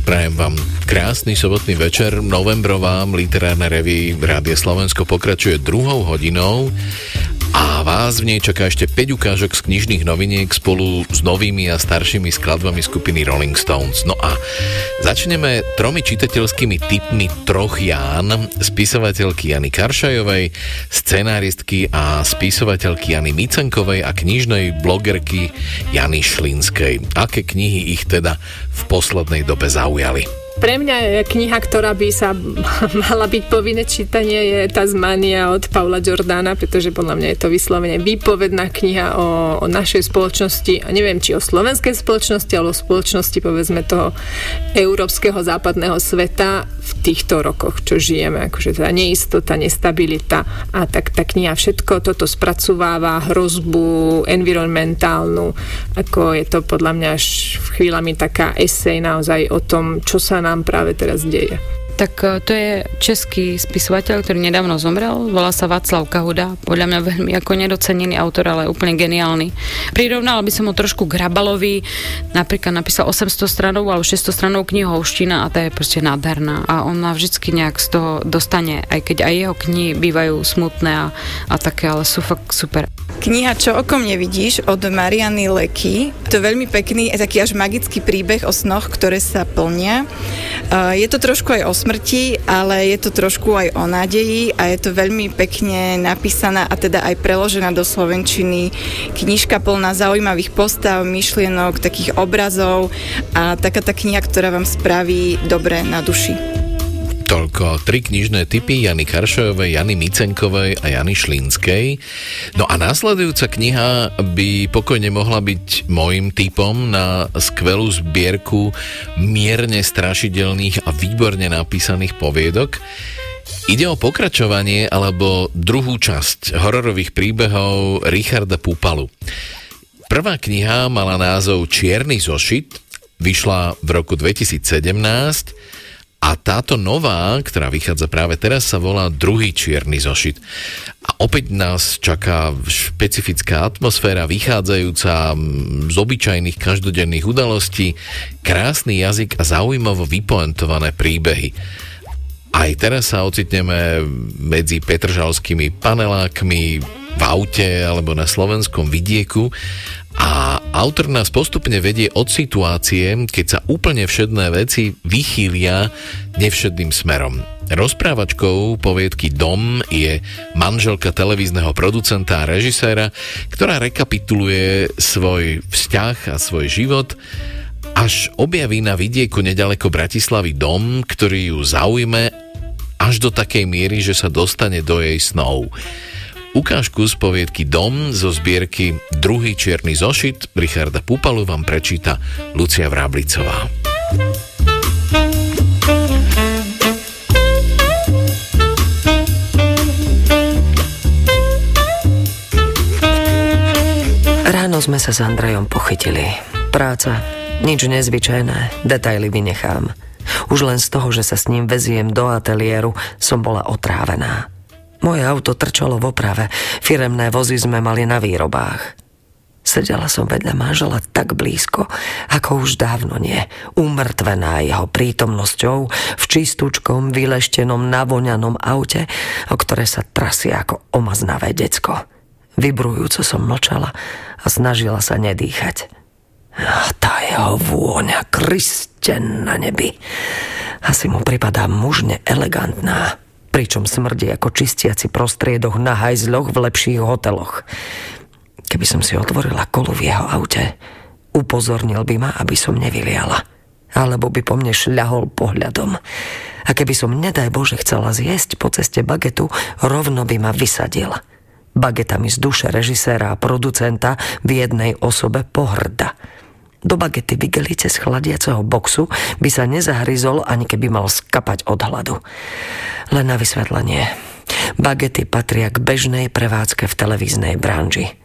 Prajem vám krásny sobotný večer. Novembrová literárna reví Rádia Slovensko pokračuje druhou hodinou a vás v nej čaká ešte 5 ukážok z knižných noviniek spolu s novými a staršími skladbami skupiny Rolling Stones. No a začneme tromi čitateľskými typmi troch Ján, spisovateľky Jany Karšajovej, scenáristky a spisovateľky Jany Micenkovej a knižnej blogerky Jany Šlinskej. Aké knihy ich teda v poslednej dobe zaujali? Pre mňa kniha, ktorá by sa mala byť povinné čítanie, je Tasmania od Paula Jordana, pretože podľa mňa je to vyslovene výpovedná kniha o, o našej spoločnosti, a neviem, či o slovenskej spoločnosti, ale o spoločnosti, povedzme, toho európskeho západného sveta v týchto rokoch, čo žijeme, akože tá neistota, nestabilita a tak tá kniha všetko toto spracováva, hrozbu environmentálnu, ako je to podľa mňa až chvíľami taká esej naozaj o tom, čo sa nám práve teraz deje. Tak e, to je český spisovateľ, ktorý nedávno zomrel, volá sa Václav Kahuda, podľa mňa veľmi ako nedocenený autor, ale úplne geniálny. Prirovnala by som ho trošku k Hrabalovi, napríklad napísal 800 stranov alebo 600 stranov knihovština a tá je proste nádherná a on ma vždycky nejak z toho dostane, aj keď aj jeho knihy bývajú smutné a, a také, ale sú fakt super. Kniha Čo okom nevidíš od Mariany Leky. To je veľmi pekný, taký až magický príbeh o snoch, ktoré sa plnia. Je to trošku aj o smrti, ale je to trošku aj o nádeji a je to veľmi pekne napísaná a teda aj preložená do slovenčiny. Knižka plná zaujímavých postav, myšlienok, takých obrazov a taká tá kniha, ktorá vám spraví dobre na duši. Toľko tri knižné typy Jany Karšojovej, Jany Micenkovej a Jany Šlínskej. No a následujúca kniha by pokojne mohla byť môjim typom na skvelú zbierku mierne strašidelných a výborne napísaných poviedok. Ide o pokračovanie alebo druhú časť hororových príbehov Richarda Pupalu. Prvá kniha mala názov Čierny zošit, vyšla v roku 2017 a táto nová, ktorá vychádza práve teraz, sa volá druhý čierny zošit. A opäť nás čaká špecifická atmosféra, vychádzajúca z obyčajných každodenných udalostí, krásny jazyk a zaujímavo vypoentované príbehy. Aj teraz sa ocitneme medzi petržalskými panelákmi v aute alebo na slovenskom vidieku a autor nás postupne vedie od situácie, keď sa úplne všedné veci vychýlia nevšedným smerom. Rozprávačkou poviedky Dom je manželka televízneho producenta a režiséra, ktorá rekapituluje svoj vzťah a svoj život až objaví na vidieku nedaleko Bratislavy dom, ktorý ju zaujme až do takej miery, že sa dostane do jej snov. Ukážku z poviedky Dom zo zbierky Druhý čierny zošit Richarda Pupalu vám prečíta Lucia Vráblicová. Ráno sme sa s Andrejom pochytili. Práca, nič nezvyčajné, detaily vynechám. Už len z toho, že sa s ním veziem do ateliéru, som bola otrávená. Moje auto trčalo v oprave, firemné vozy sme mali na výrobách. Sedela som vedľa manžela tak blízko, ako už dávno nie, umrtvená jeho prítomnosťou v čistúčkom, vyleštenom, navoňanom aute, o ktoré sa trasie ako omaznavé decko. Vybrujúco som mlčala a snažila sa nedýchať. A tá jeho vôňa, Kristen na nebi. Asi mu pripadá mužne elegantná pričom smrdí ako čistiaci prostriedoch na hajzloch v lepších hoteloch. Keby som si otvorila kolu v jeho aute, upozornil by ma, aby som nevyliala. Alebo by po mne šľahol pohľadom. A keby som, nedaj Bože, chcela zjesť po ceste bagetu, rovno by ma vysadil. Bagetami z duše režiséra a producenta v jednej osobe pohrda. Do bagety vigelice z chladiaceho boxu by sa nezahryzol, ani keby mal skapať od hladu. Len na vysvetlenie. Bagety patria k bežnej prevádzke v televíznej branži.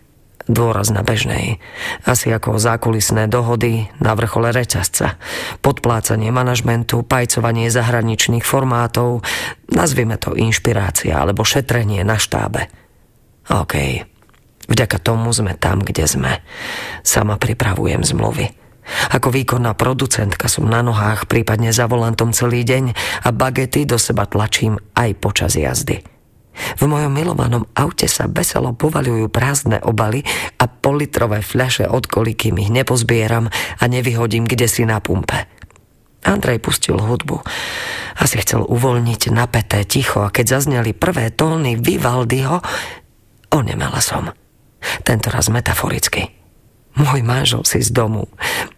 Dôraz na bežnej. Asi ako zákulisné dohody na vrchole reťazca. Podplácanie manažmentu, pajcovanie zahraničných formátov, nazvime to inšpirácia alebo šetrenie na štábe. OK. Vďaka tomu sme tam, kde sme. Sama pripravujem zmluvy. Ako výkonná producentka som na nohách, prípadne za volantom celý deň a bagety do seba tlačím aj počas jazdy. V mojom milovanom aute sa veselo povaľujú prázdne obaly a politrové fľaše od koliky ich nepozbieram a nevyhodím kde si na pumpe. Andrej pustil hudbu. Asi chcel uvoľniť napäté ticho a keď zazneli prvé tóny Vivaldiho, onemela som. Tento raz metaforicky. Môj manžel si z domu,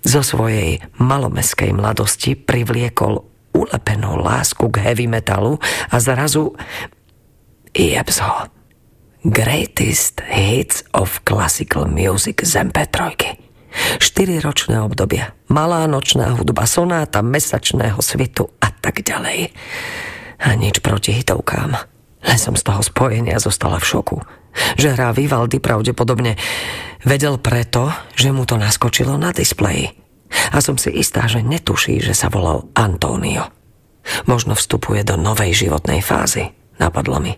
zo svojej malomeskej mladosti privliekol ulepenú lásku k heavy metalu a zrazu jebs ho. Greatest Hits of Classical Music z MP3. Štyri ročné obdobia, malá nočná hudba, sonáta mesačného svitu a tak ďalej. A nič proti hitovkám. Len som z toho spojenia zostala v šoku. Že hrá Vivaldi pravdepodobne vedel preto, že mu to naskočilo na displeji. A som si istá, že netuší, že sa volal Antonio. Možno vstupuje do novej životnej fázy, napadlo mi.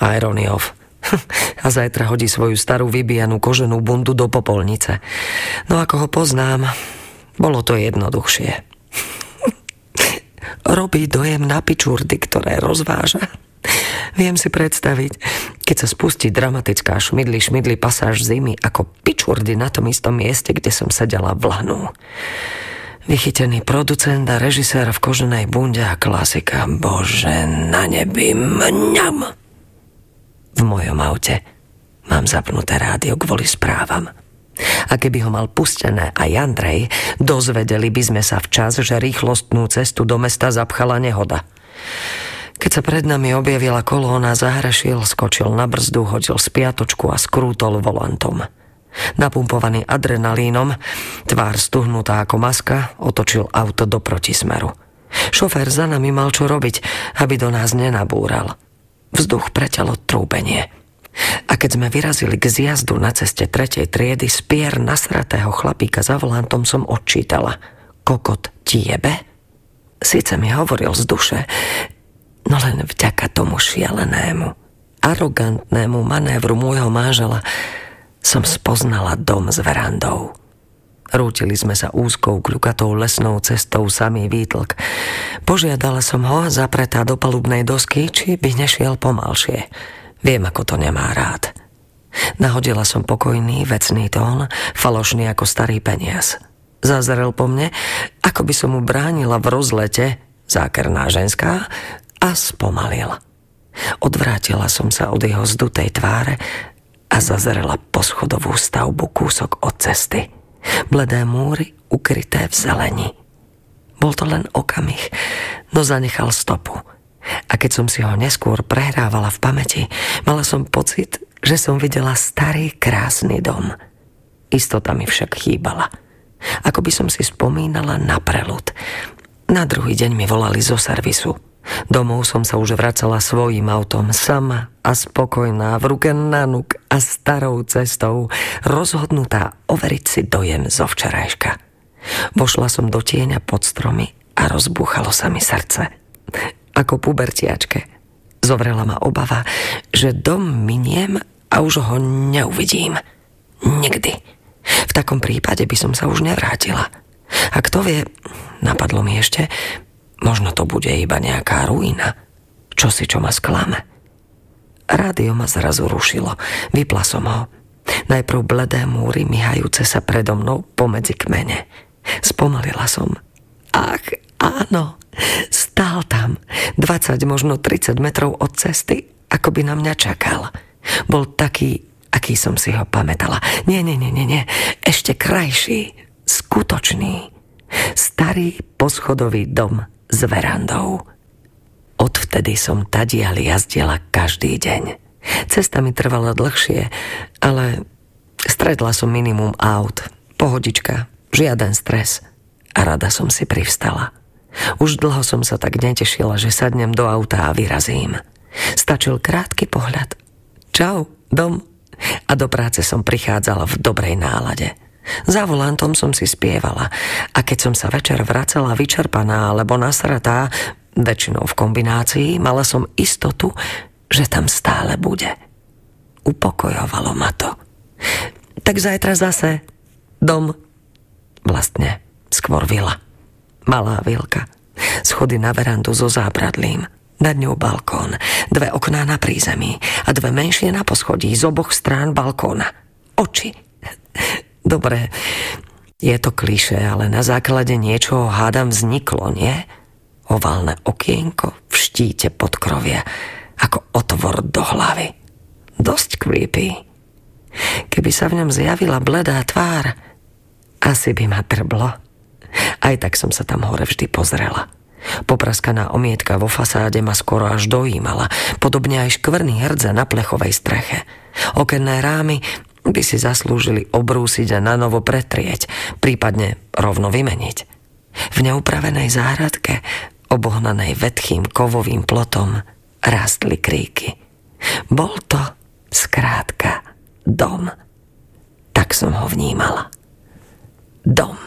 Irony off. A zajtra hodí svoju starú vybijanú koženú bundu do popolnice. No ako ho poznám, bolo to jednoduchšie. Robí dojem na pičurdy, ktoré rozváža. Viem si predstaviť, Keď sa spustí dramatická šmidli šmidli pasáž zimy ako pičurdy na tom istom mieste, kde som sedela v lanu. Vychytený producent a režisér v koženej bunde a klasika. Bože, na nebi, mňam! V mojom aute mám zapnuté rádio kvôli správam. A keby ho mal pustené aj Andrej, dozvedeli by sme sa včas, že rýchlostnú cestu do mesta zapchala nehoda. Keď sa pred nami objavila kolóna, zahrašil, skočil na brzdu, hodil spiatočku a skrútol volantom. Napumpovaný adrenalínom, tvár stuhnutá ako maska, otočil auto do protismeru. Šofér za nami mal čo robiť, aby do nás nenabúral. Vzduch preťalo trúbenie. A keď sme vyrazili k zjazdu na ceste tretej triedy, spier nasratého chlapíka za volantom som odčítala. Kokot ti? Sice mi hovoril z duše, No len vďaka tomu šialenému, arogantnému manévru môjho manžela som spoznala dom s verandou. Rútili sme sa úzkou kľukatou lesnou cestou samý výtlk. Požiadala som ho, zapretá do palubnej dosky, či by nešiel pomalšie. Viem, ako to nemá rád. Nahodila som pokojný, vecný tón, falošný ako starý peniaz. Zazrel po mne, ako by som mu bránila v rozlete, zákerná ženská, a spomalil. Odvrátila som sa od jeho zdutej tváre a zazrela po schodovú stavbu kúsok od cesty. Bledé múry ukryté v zeleni. Bol to len okamih, no zanechal stopu. A keď som si ho neskôr prehrávala v pamäti, mala som pocit, že som videla starý krásny dom. Istota mi však chýbala. Ako by som si spomínala na prelud. Na druhý deň mi volali zo servisu – Domov som sa už vracala svojím autom, sama a spokojná, v ruke nanuk a starou cestou, rozhodnutá overiť si dojem zo včerajška. Vošla som do tieňa pod stromy a rozbúchalo sa mi srdce. Ako pubertiačke. Zovrela ma obava, že dom miniem a už ho neuvidím. Nikdy. V takom prípade by som sa už nevrátila. A kto vie, napadlo mi ešte, Možno to bude iba nejaká ruina. Čo si čo ma sklame. Rádio ma zrazu rušilo. Vypla som ho. Najprv bledé múry myhajúce sa predo mnou pomedzi kmene. Spomalila som. Ach, áno. Stál tam. 20, možno 30 metrov od cesty, ako by na mňa čakal. Bol taký, aký som si ho pamätala. Nie, nie, nie, nie, nie. Ešte krajší. Skutočný. Starý poschodový dom s verandou. Odvtedy som tadiaľ jazdila každý deň. Cesta mi trvala dlhšie, ale stretla som minimum aut. Pohodička, žiaden stres. A rada som si privstala. Už dlho som sa tak netešila, že sadnem do auta a vyrazím. Stačil krátky pohľad. Čau, dom. A do práce som prichádzala v dobrej nálade. Za volantom som si spievala a keď som sa večer vracala vyčerpaná alebo nasratá, väčšinou v kombinácii, mala som istotu, že tam stále bude. Upokojovalo ma to. Tak zajtra zase dom. Vlastne, skôr vila. Malá vilka. Schody na verandu so zábradlím. Nad ňou balkón, dve okná na prízemí a dve menšie na poschodí z oboch strán balkóna. Oči. Dobre, je to kliše, ale na základe niečoho hádam vzniklo, nie? Oválne okienko v štíte podkrovia, ako otvor do hlavy. Dosť creepy. Keby sa v ňom zjavila bledá tvár, asi by ma trblo. Aj tak som sa tam hore vždy pozrela. Popraskaná omietka vo fasáde ma skoro až dojímala, podobne aj škvrný hrdza na plechovej streche. Okenné rámy by si zaslúžili obrúsiť a na novo pretrieť, prípadne rovno vymeniť. V neupravenej záhradke, obohnanej vetchým kovovým plotom, rástli kríky. Bol to, skrátka, dom. Tak som ho vnímala. Dom.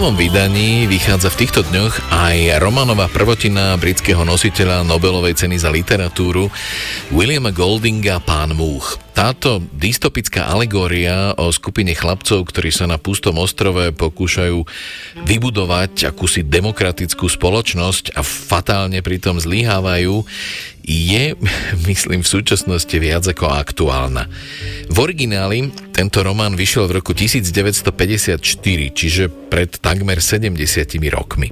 Novom vydaní vychádza v týchto dňoch aj romanová prvotina britského nositeľa Nobelovej ceny za literatúru Williama Goldinga Pán Múch. Táto dystopická alegória o skupine chlapcov, ktorí sa na pustom ostrove pokúšajú vybudovať akúsi demokratickú spoločnosť a fatálne pritom zlyhávajú, je, myslím, v súčasnosti viac ako aktuálna. V origináli tento román vyšiel v roku 1954, čiže pred takmer 70 rokmi.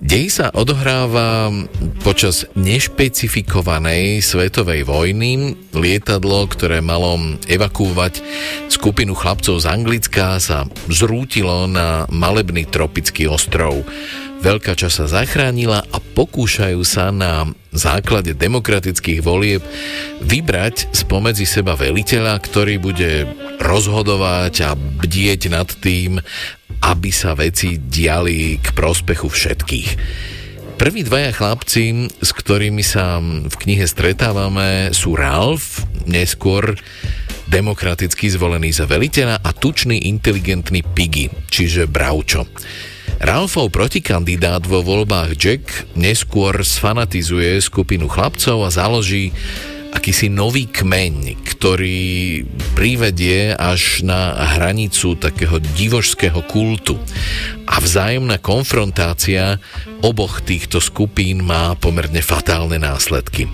Dej sa odohráva počas nešpecifikovanej svetovej vojny. Lietadlo, ktoré malo evakuovať skupinu chlapcov z Anglicka, sa zrútilo na malebný tropický ostrov. Veľká časť sa zachránila a pokúšajú sa na základe demokratických volieb vybrať spomedzi seba veliteľa, ktorý bude rozhodovať a bdieť nad tým, aby sa veci diali k prospechu všetkých. Prví dvaja chlapci, s ktorými sa v knihe stretávame, sú Ralph, neskôr demokraticky zvolený za veliteľa a tučný inteligentný Piggy, čiže Braučo. Ralfov protikandidát vo voľbách Jack neskôr sfanatizuje skupinu chlapcov a založí akýsi nový kmeň, ktorý privedie až na hranicu takého divožského kultu. A vzájomná konfrontácia oboch týchto skupín má pomerne fatálne následky.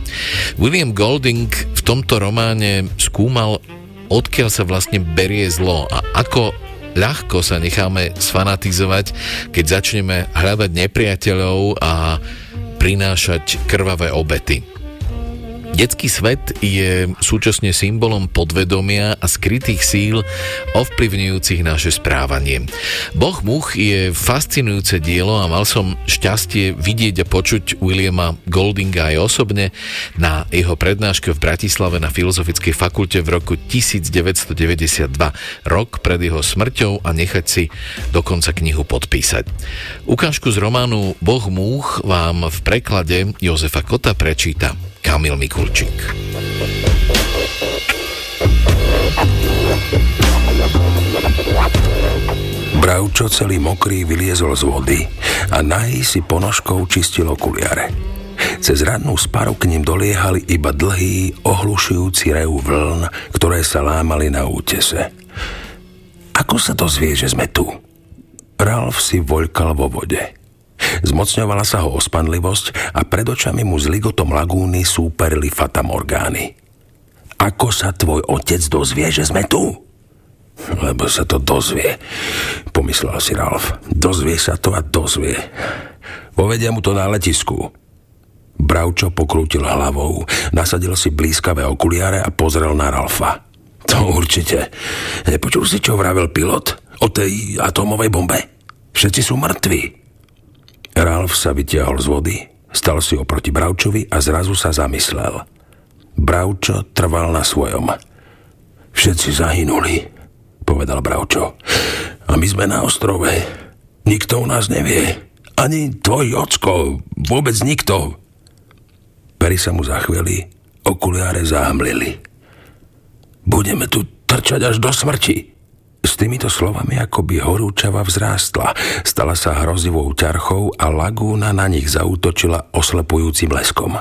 William Golding v tomto románe skúmal, odkiaľ sa vlastne berie zlo a ako ľahko sa necháme sfanatizovať, keď začneme hľadať nepriateľov a prinášať krvavé obety. Detský svet je súčasne symbolom podvedomia a skrytých síl ovplyvňujúcich naše správanie. Boh much je fascinujúce dielo a mal som šťastie vidieť a počuť Williama Goldinga aj osobne na jeho prednáške v Bratislave na Filozofickej fakulte v roku 1992, rok pred jeho smrťou a nechať si dokonca knihu podpísať. Ukážku z románu Boh múch vám v preklade Jozefa Kota prečíta Kamil Mikulčík. Bravčo celý mokrý vyliezol z vody a nahý si ponožkou čistil okuliare. Cez radnú sparu k ním doliehali iba dlhý, ohlušujúci rev vln, ktoré sa lámali na útese. Ako sa to zvie, že sme tu? Ralf si voľkal vo vode. Zmocňovala sa ho ospanlivosť a pred očami mu s ligotom lagúny súperili fatamorgány. Ako sa tvoj otec dozvie, že sme tu? Lebo sa to dozvie, pomyslel si Ralf. Dozvie sa to a dozvie. Povedia mu to na letisku. Bravčo pokrútil hlavou, nasadil si blízkavé okuliare a pozrel na Ralfa. To určite. Nepočul si, čo vravel pilot o tej atómovej bombe? Všetci sú mŕtvi. Ralf sa vytiahol z vody, stal si oproti Bravčovi a zrazu sa zamyslel. Bravčo trval na svojom. Všetci zahynuli, povedal Bravčo. A my sme na ostrove. Nikto u nás nevie. Ani tvoj ocko, vôbec nikto. Pery sa mu zachveli, okuliare zahmlili. Budeme tu trčať až do smrti, s týmito slovami akoby horúčava vzrástla, stala sa hrozivou ťarchou a lagúna na nich zautočila oslepujúcim leskom.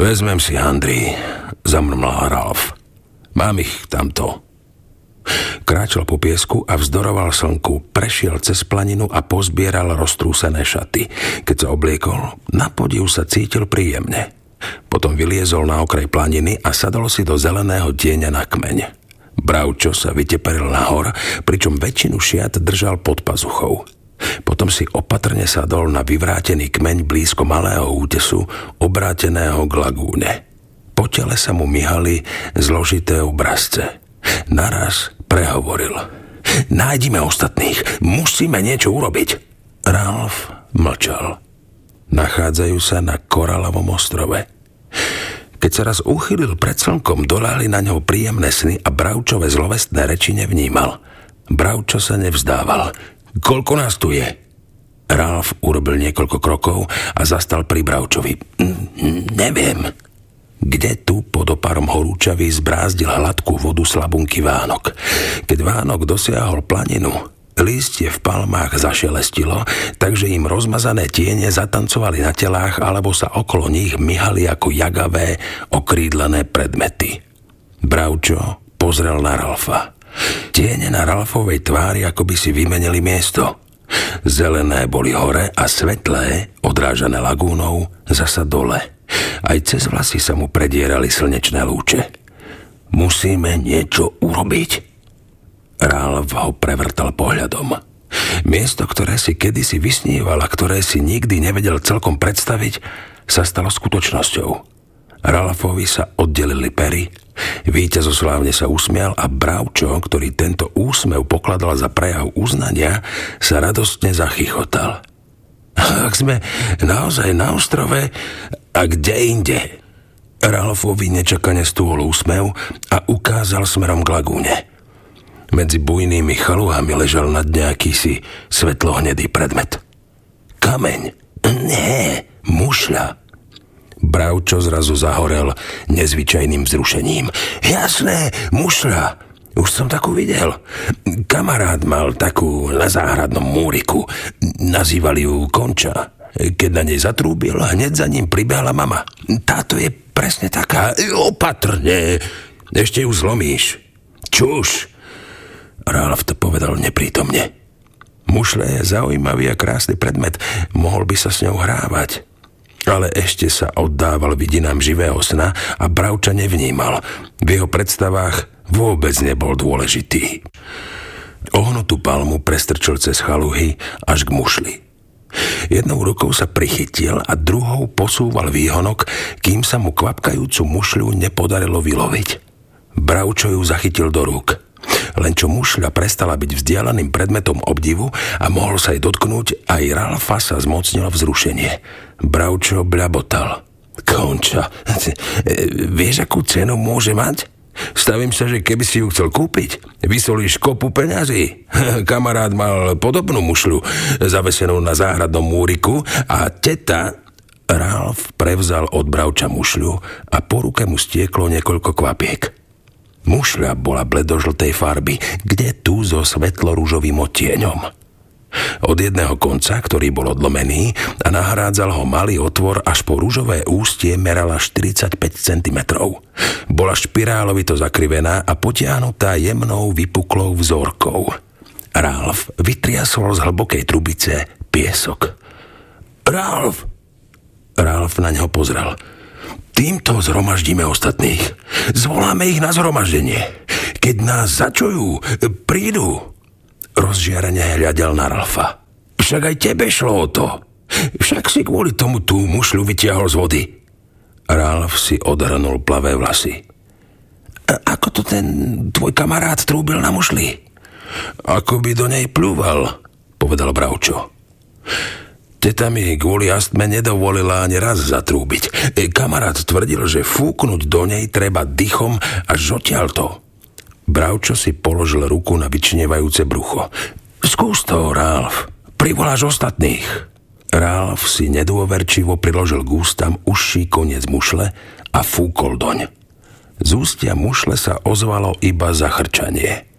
Vezmem si handry, zamrmlal Ralf. Mám ich tamto. Kráčal po piesku a vzdoroval slnku, prešiel cez planinu a pozbieral roztrúsené šaty. Keď sa obliekol, na podiv sa cítil príjemne. Potom vyliezol na okraj planiny a sadol si do zeleného tieňa na kmeň. Bravčo sa vyteperil nahor, pričom väčšinu šiat držal pod pazuchou. Potom si opatrne sadol na vyvrátený kmeň blízko malého útesu, obráteného k lagúne. Po tele sa mu myhali zložité obrazce. Naraz prehovoril. Nájdime ostatných, musíme niečo urobiť. Ralf mlčal. Nachádzajú sa na Koralovom ostrove. Keď sa raz uchylil pred slnkom, doláli na ňo príjemné sny a Bravčové zlovestné reči nevnímal. Bravčo sa nevzdával. Koľko nás tu je? Ralf urobil niekoľko krokov a zastal pri Bravčovi. Neviem. Kde tu pod oparom horúčavy zbrázdil hladkú vodu slabunky Vánok. Keď Vánok dosiahol planinu, Listie v palmách zašelestilo, takže im rozmazané tiene zatancovali na telách alebo sa okolo nich myhali ako jagavé, okrídlené predmety. Bravčo pozrel na Ralfa. Tiene na Ralfovej tvári ako by si vymenili miesto. Zelené boli hore a svetlé, odrážané lagúnou, zasa dole. Aj cez vlasy sa mu predierali slnečné lúče. Musíme niečo urobiť? Ralf ho prevrtal pohľadom. Miesto, ktoré si kedysi vysníval a ktoré si nikdy nevedel celkom predstaviť, sa stalo skutočnosťou. Ralfovi sa oddelili pery, víťazoslávne sa usmial a Bravčo, ktorý tento úsmev pokladal za prejav uznania, sa radostne zachychotal. Ak sme naozaj na ostrove, a kde inde? Ralfovi nečakane stúhol úsmev a ukázal smerom k lagúne. Medzi bujnými chaluhami ležal nad nejaký si svetlohnedý predmet. Kameň. Nie, mušľa. Bravčo zrazu zahorel nezvyčajným vzrušením. Jasné, mušľa. Už som takú videl. Kamarát mal takú na záhradnom múriku. Nazývali ju Konča. Keď na nej zatrúbil, hneď za ním pribehla mama. Táto je presne taká. Opatrne. Ešte ju zlomíš. Čuž. Ralf to povedal neprítomne. Mušle je zaujímavý a krásny predmet. Mohol by sa s ňou hrávať. Ale ešte sa oddával vidinám živého sna a Bravča nevnímal. V jeho predstavách vôbec nebol dôležitý. Ohnutú palmu prestrčil cez chaluhy až k mušli. Jednou rukou sa prichytil a druhou posúval výhonok, kým sa mu kvapkajúcu mušľu nepodarilo vyloviť. Bravčo ju zachytil do rúk. Len čo mušľa prestala byť vzdialeným predmetom obdivu a mohol sa jej dotknúť, aj Ralfa sa zmocnilo vzrušenie. Bravčo bľabotal. Konča, vieš, akú cenu môže mať? Stavím sa, že keby si ju chcel kúpiť, vysolíš kopu peňazí. Kamarát mal podobnú mušľu zavesenú na záhradnom múriku a teta Ralf prevzal od bravča mušľu a po ruke mu stieklo niekoľko kvapiek. Mušľa bola bledožltej farby, kde tu so svetlo-rúžovým odtieňom. Od jedného konca, ktorý bol odlomený a nahrádzal ho malý otvor až po rúžové ústie merala 45 cm. Bola špirálovito zakrivená a potiahnutá jemnou vypuklou vzorkou. Ralf vytriasol z hlbokej trubice piesok. Ralf! Ralf na neho pozrel. Týmto zhromaždíme ostatných. Zvoláme ich na zhromaždenie. Keď nás začujú, prídu. Rozžiarene hľadel na Ralfa. Však aj tebe šlo o to. Však si kvôli tomu tú mušľu vytiahol z vody. Ralf si odhrnul plavé vlasy. A ako to ten tvoj kamarát trúbil na mušli? Ako by do nej plúval, povedal Bravčo. Teta mi kvôli astme nedovolila ani raz zatrúbiť. E, kamarát tvrdil, že fúknuť do nej treba dychom až to. Bravčo si položil ruku na vyčnevajúce brucho. Skús to, Ralf. Privoláš ostatných. Ralf si nedôverčivo priložil k ústam užší koniec mušle a fúkol doň. Z ústia mušle sa ozvalo iba zachrčanie.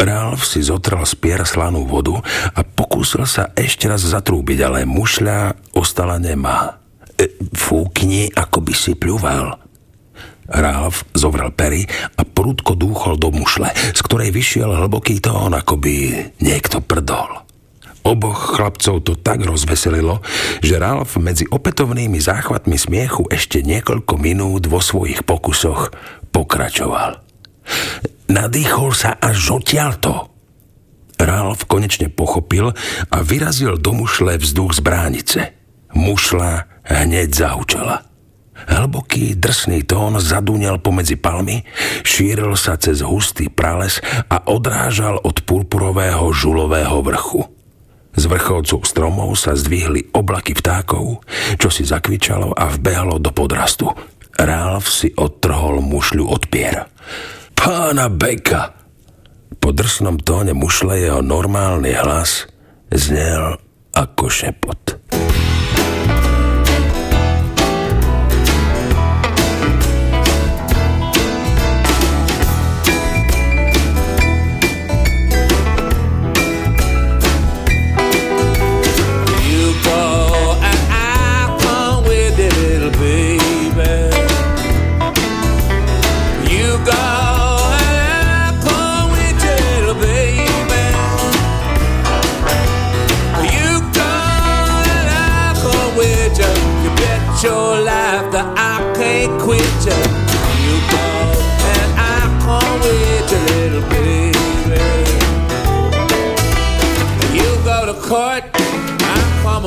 Ralf si zotral z pier slanú vodu a pokúsil sa ešte raz zatrúbiť, ale mušľa ostala nemá. E, fúkni, ako by si pľúval. Ralf zovrel pery a prudko dúchol do mušle, z ktorej vyšiel hlboký tón, ako by niekto prdol. Oboch chlapcov to tak rozveselilo, že Ralf medzi opätovnými záchvatmi smiechu ešte niekoľko minút vo svojich pokusoch pokračoval. Nadýchol sa až to. Ralf konečne pochopil a vyrazil do mušle vzduch z bránice. Mušla hneď zaučala. Hlboký, drsný tón zadúňal pomedzi palmy, šíril sa cez hustý prales a odrážal od purpurového žulového vrchu. Z vrchovcov stromov sa zdvihli oblaky vtákov, čo si zakvičalo a vbehlo do podrastu. Ralf si odtrhol mušľu od pier pána Beka. Po drsnom tóne mušle jeho normálny hlas znel ako šepot.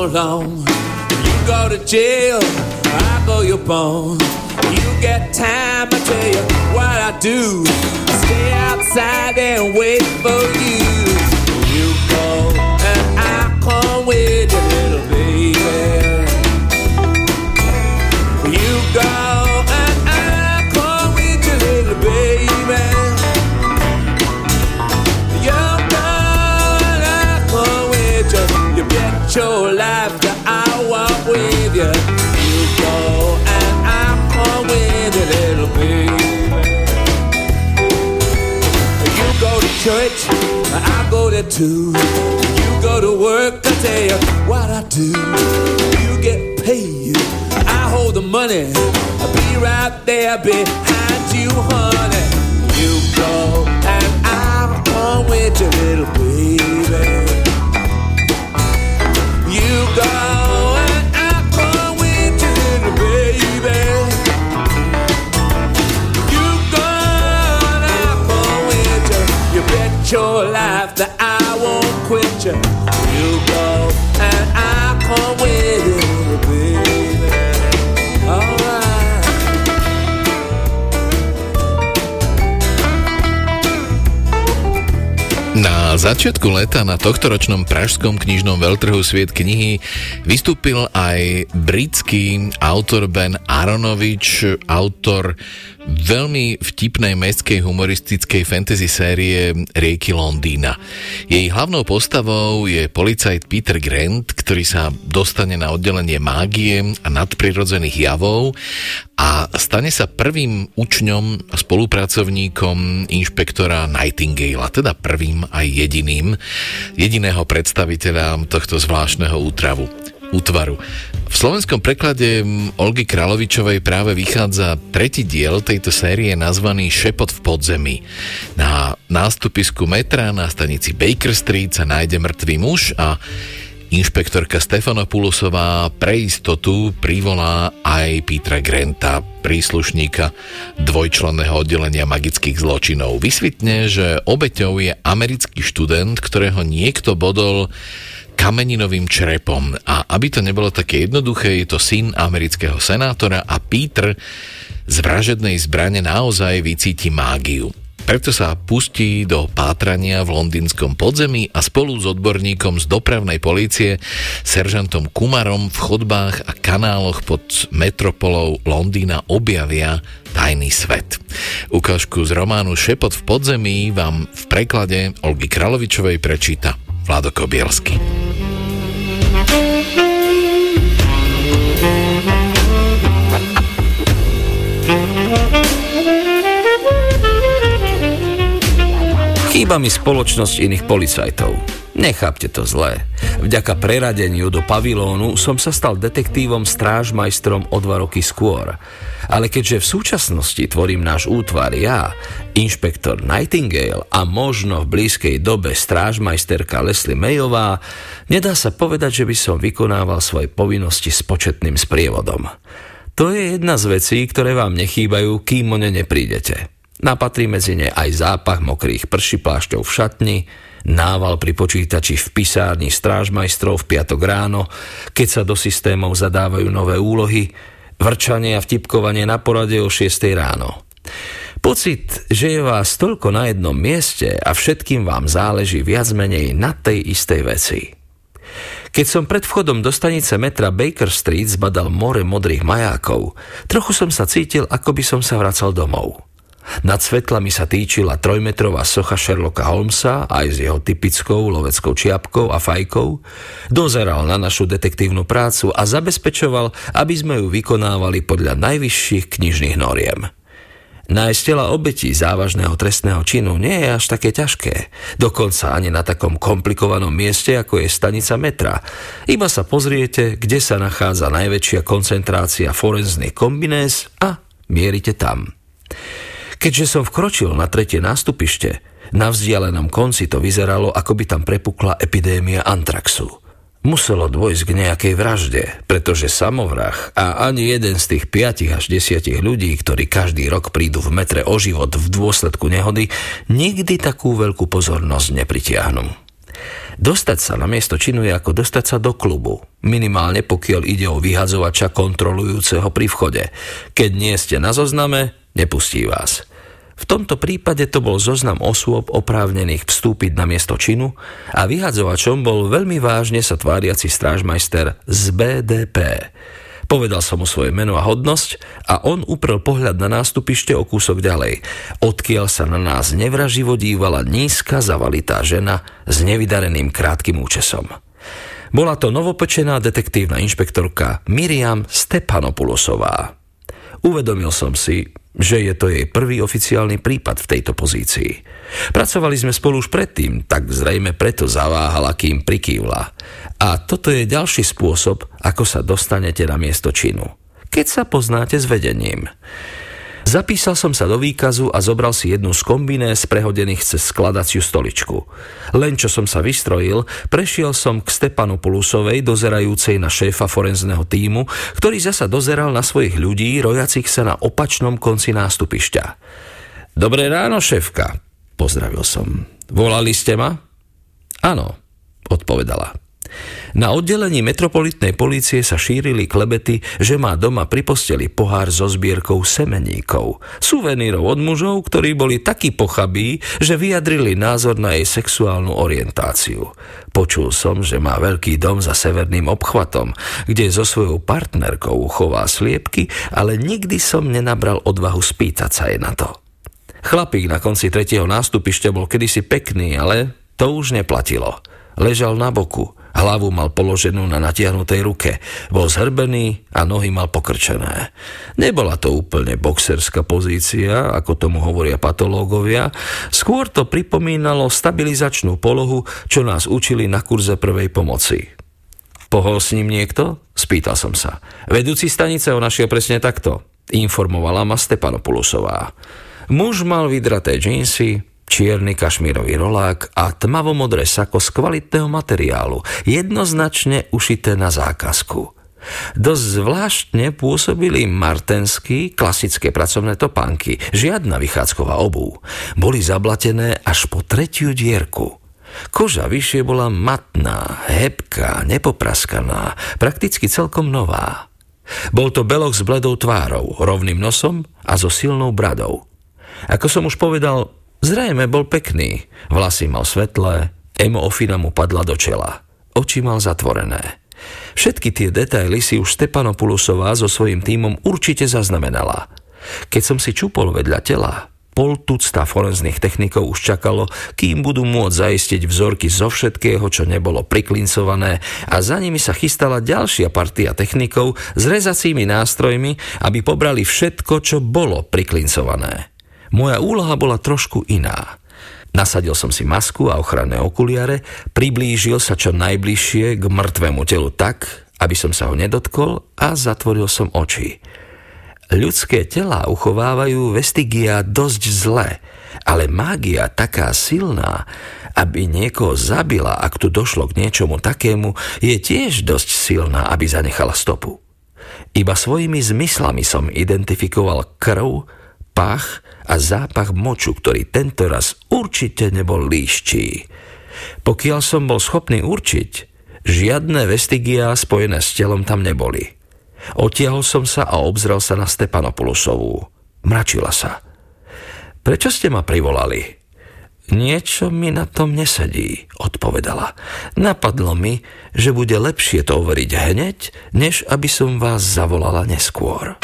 Along. You go to jail, I go your bone. You get time, I tell you what I do. Stay outside and wait for you. You go church, I go there too. You go to work, I tell you what I do. You get paid, I hold the money. I'll be right there behind you, honey. You go and I'll come with you, little baby. You go your life that I won't quit you. You go and I'll come with you. Na začiatku leta na tohtoročnom pražskom knižnom veľtrhu Sviet knihy vystúpil aj britský autor Ben Aronovič, autor veľmi vtipnej mestskej humoristickej fantasy série Rieky Londýna. Jej hlavnou postavou je policajt Peter Grant, ktorý sa dostane na oddelenie mágie a nadprirodzených javov a stane sa prvým učňom a spolupracovníkom inšpektora Nightingale, teda prvým aj jediným, jediného predstaviteľa tohto zvláštneho útravu útvaru. V slovenskom preklade Olgy Kralovičovej práve vychádza tretí diel tejto série nazvaný Šepot v podzemí. Na nástupisku metra na stanici Baker Street sa nájde mŕtvý muž a Inšpektorka Stefanopulusová pre istotu privolá aj Petra Granta, príslušníka dvojčlenného oddelenia magických zločinov. Vysvetne, že obeťou je americký študent, ktorého niekto bodol kameninovým črepom. A aby to nebolo také jednoduché, je to syn amerického senátora a Peter z vražednej zbrane naozaj vycíti mágiu. Preto sa pustí do pátrania v londýnskom podzemí a spolu s odborníkom z dopravnej polície, seržantom Kumarom v chodbách a kanáloch pod metropolou Londýna objavia tajný svet. Ukážku z románu Šepot v podzemí vám v preklade Olgy Kralovičovej prečíta Vlado Kobielsky. Chýba mi spoločnosť iných policajtov. Nechápte to zlé. Vďaka preradeniu do pavilónu som sa stal detektívom strážmajstrom o dva roky skôr. Ale keďže v súčasnosti tvorím náš útvar ja, inšpektor Nightingale a možno v blízkej dobe strážmajsterka Leslie Mayová, nedá sa povedať, že by som vykonával svoje povinnosti s početným sprievodom. To je jedna z vecí, ktoré vám nechýbajú, kým o ne neprídete. Napatrí medzi ne aj zápach mokrých pršiplášťov v šatni, nával pri počítači v pisárni strážmajstrov v piatok ráno, keď sa do systémov zadávajú nové úlohy, vrčanie a vtipkovanie na porade o 6 ráno. Pocit, že je vás toľko na jednom mieste a všetkým vám záleží viac menej na tej istej veci. Keď som pred vchodom do stanice metra Baker Street zbadal more modrých majákov, trochu som sa cítil, ako by som sa vracal domov. Nad svetlami sa týčila trojmetrová socha Sherlocka Holmesa aj s jeho typickou loveckou čiapkou a fajkou, dozeral na našu detektívnu prácu a zabezpečoval, aby sme ju vykonávali podľa najvyšších knižných noriem. Nájsť tela obetí závažného trestného činu nie je až také ťažké, dokonca ani na takom komplikovanom mieste, ako je stanica metra. Iba sa pozriete, kde sa nachádza najväčšia koncentrácia forenzných kombinés a mierite tam. Keďže som vkročil na tretie nástupište, na vzdialenom konci to vyzeralo, ako by tam prepukla epidémia antraxu. Muselo dôjsť k nejakej vražde, pretože samovrah a ani jeden z tých 5 až 10 ľudí, ktorí každý rok prídu v metre o život v dôsledku nehody, nikdy takú veľkú pozornosť nepritiahnu. Dostať sa na miesto činu je ako dostať sa do klubu, minimálne pokiaľ ide o vyhadzovača kontrolujúceho pri vchode. Keď nie ste na zozname, nepustí vás. V tomto prípade to bol zoznam osôb oprávnených vstúpiť na miesto činu a vyhadzovačom bol veľmi vážne sa tváriaci strážmajster z BDP. Povedal som mu svoje meno a hodnosť a on uprel pohľad na nástupište o kúsok ďalej, odkiaľ sa na nás nevraživo dívala nízka zavalitá žena s nevydareným krátkým účesom. Bola to novopečená detektívna inšpektorka Miriam Stepanopulosová. Uvedomil som si, že je to jej prvý oficiálny prípad v tejto pozícii. Pracovali sme spolu už predtým, tak zrejme preto zaváhala, kým prikývla. A toto je ďalší spôsob, ako sa dostanete na miesto činu. Keď sa poznáte s vedením. Zapísal som sa do výkazu a zobral si jednu z kombiné prehodených cez skladaciu stoličku. Len čo som sa vystrojil, prešiel som k Stepanu Pulusovej, dozerajúcej na šéfa forenzného týmu, ktorý zasa dozeral na svojich ľudí, rojacich sa na opačnom konci nástupišťa. Dobré ráno, šéfka, pozdravil som. Volali ste ma? Áno, odpovedala. Na oddelení metropolitnej polície sa šírili klebety, že má doma pri posteli pohár so zbierkou semeníkov. Suvenírov od mužov, ktorí boli takí pochabí, že vyjadrili názor na jej sexuálnu orientáciu. Počul som, že má veľký dom za severným obchvatom, kde so svojou partnerkou chová sliepky, ale nikdy som nenabral odvahu spýtať sa jej na to. Chlapík na konci tretieho nástupišťa bol kedysi pekný, ale to už neplatilo. Ležal na boku, Hlavu mal položenú na natiahnutej ruke. Bol zhrbený a nohy mal pokrčené. Nebola to úplne boxerská pozícia, ako tomu hovoria patológovia. Skôr to pripomínalo stabilizačnú polohu, čo nás učili na kurze prvej pomoci. Pohol s ním niekto? Spýtal som sa. Vedúci stanice ho našiel presne takto. Informovala ma Stepanopulusová. Muž mal vydraté džínsy, čierny kašmírový rolák a tmavomodré sako z kvalitného materiálu, jednoznačne ušité na zákazku. Dosť zvláštne pôsobili martenský, klasické pracovné topánky, žiadna vychádzková obu. Boli zablatené až po tretiu dierku. Koža vyššie bola matná, hebká, nepopraskaná, prakticky celkom nová. Bol to belok s bledou tvárou, rovným nosom a so silnou bradou. Ako som už povedal, Zrejme bol pekný, vlasy mal svetlé, ofina mu padla do čela. Oči mal zatvorené. Všetky tie detaily si už Stepanopulusová so svojím tímom určite zaznamenala. Keď som si čupol vedľa tela, pol tucta forenzných technikov už čakalo, kým budú môcť zaistiť vzorky zo všetkého, čo nebolo priklincované a za nimi sa chystala ďalšia partia technikov s rezacími nástrojmi, aby pobrali všetko, čo bolo priklincované. Moja úloha bola trošku iná. Nasadil som si masku a ochranné okuliare, priblížil sa čo najbližšie k mŕtvemu telu tak, aby som sa ho nedotkol a zatvoril som oči. Ľudské tela uchovávajú vestigia dosť zle, ale mágia taká silná, aby niekoho zabila, ak tu došlo k niečomu takému, je tiež dosť silná, aby zanechala stopu. Iba svojimi zmyslami som identifikoval krv, pach a zápach moču, ktorý tento raz určite nebol líščí. Pokiaľ som bol schopný určiť, žiadne vestigia spojené s telom tam neboli. Otiahol som sa a obzrel sa na Stepanopulosovú. Mračila sa. Prečo ste ma privolali? Niečo mi na tom nesedí, odpovedala. Napadlo mi, že bude lepšie to overiť hneď, než aby som vás zavolala neskôr.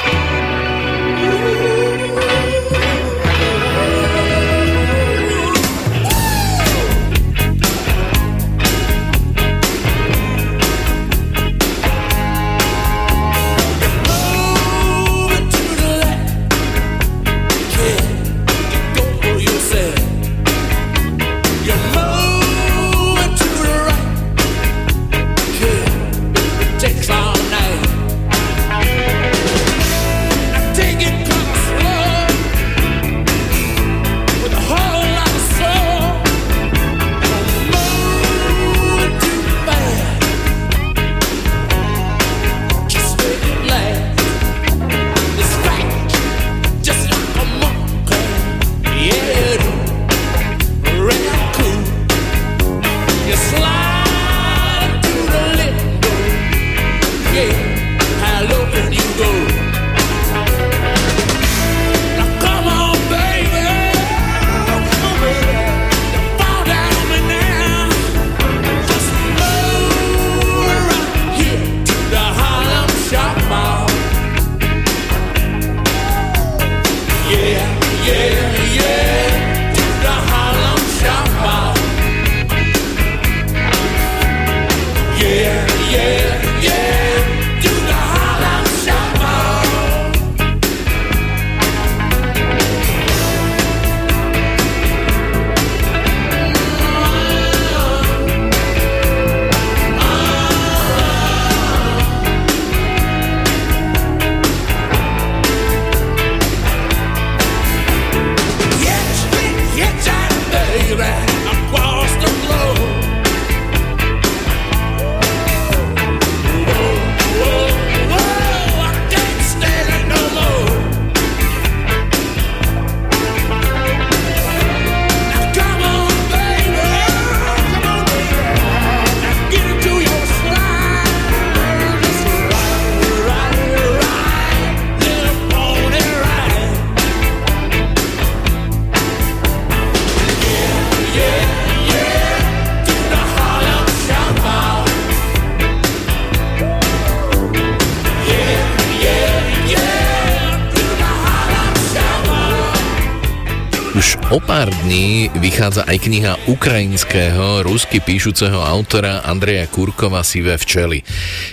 Vychádza aj kniha ukrajinského, rusky píšuceho autora Andreja Kurkova Sivé včely,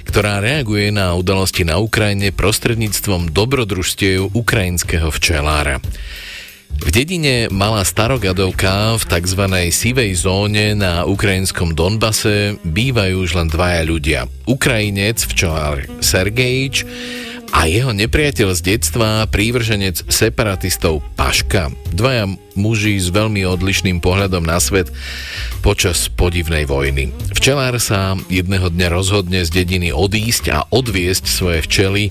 ktorá reaguje na udalosti na Ukrajine prostredníctvom dobrodružstiev ukrajinského včelára. V dedine Malá Starogadovka v tzv. sivej zóne na ukrajinskom Donbase bývajú už len dvaja ľudia. Ukrajinec včelár Sergejič a jeho nepriateľ z detstva, prívrženec separatistov Paška. Dvaja muži s veľmi odlišným pohľadom na svet počas podivnej vojny. Včelár sa jedného dňa rozhodne z dediny odísť a odviesť svoje včely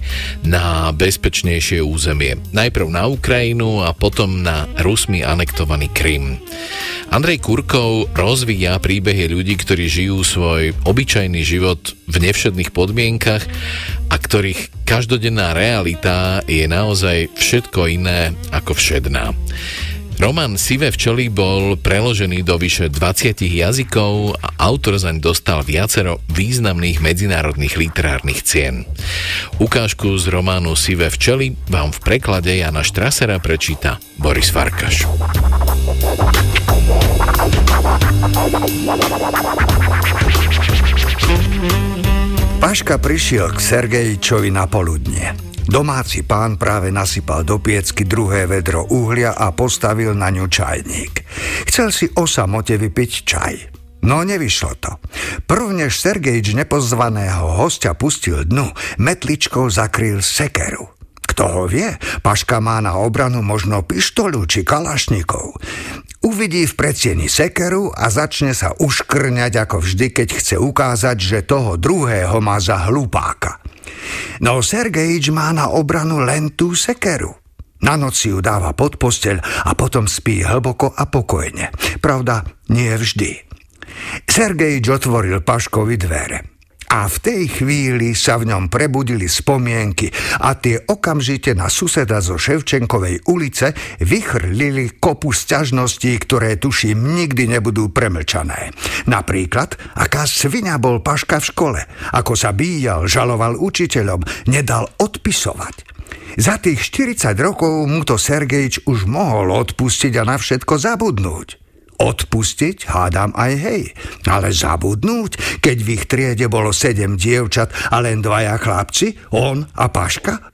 na bezpečnejšie územie. Najprv na Ukrajinu a potom na Rusmi anektovaný Krym. Andrej Kurkov rozvíja príbehy ľudí, ktorí žijú svoj obyčajný život v nevšedných podmienkach a ktorých každodenná realita je naozaj všetko iné ako všedná. Roman Sivé včely bol preložený do vyše 20 jazykov a autor zaň dostal viacero významných medzinárodných literárnych cien. Ukážku z románu Sivé včely vám v preklade Jana Štrasera prečíta Boris Farkaš. Paška prišiel k Sergejičovi na poludne. Domáci pán práve nasypal do piecky druhé vedro uhlia a postavil na ňu čajník. Chcel si o samote vypiť čaj. No nevyšlo to. Prvnež Sergejč nepozvaného hostia pustil dnu, metličkou zakryl sekeru. Kto ho vie, Paška má na obranu možno pištolu či kalašníkov. Uvidí v predsieni sekeru a začne sa uškrňať ako vždy, keď chce ukázať, že toho druhého má za hlupáka. No Sergejič má na obranu len tú sekeru. Na noci ju dáva pod posteľ a potom spí hlboko a pokojne. Pravda, nie vždy. Sergejič otvoril Paškovi dvere. A v tej chvíli sa v ňom prebudili spomienky a tie okamžite na suseda zo Ševčenkovej ulice vychrlili kopu sťažností, ktoré tuším nikdy nebudú premlčané. Napríklad, aká svinia bol Paška v škole, ako sa bíjal, žaloval učiteľom, nedal odpisovať. Za tých 40 rokov mu to Sergejč už mohol odpustiť a na všetko zabudnúť. Odpustiť, hádam aj hej, ale zabudnúť, keď v ich triede bolo sedem dievčat a len dvaja chlapci, on a Paška?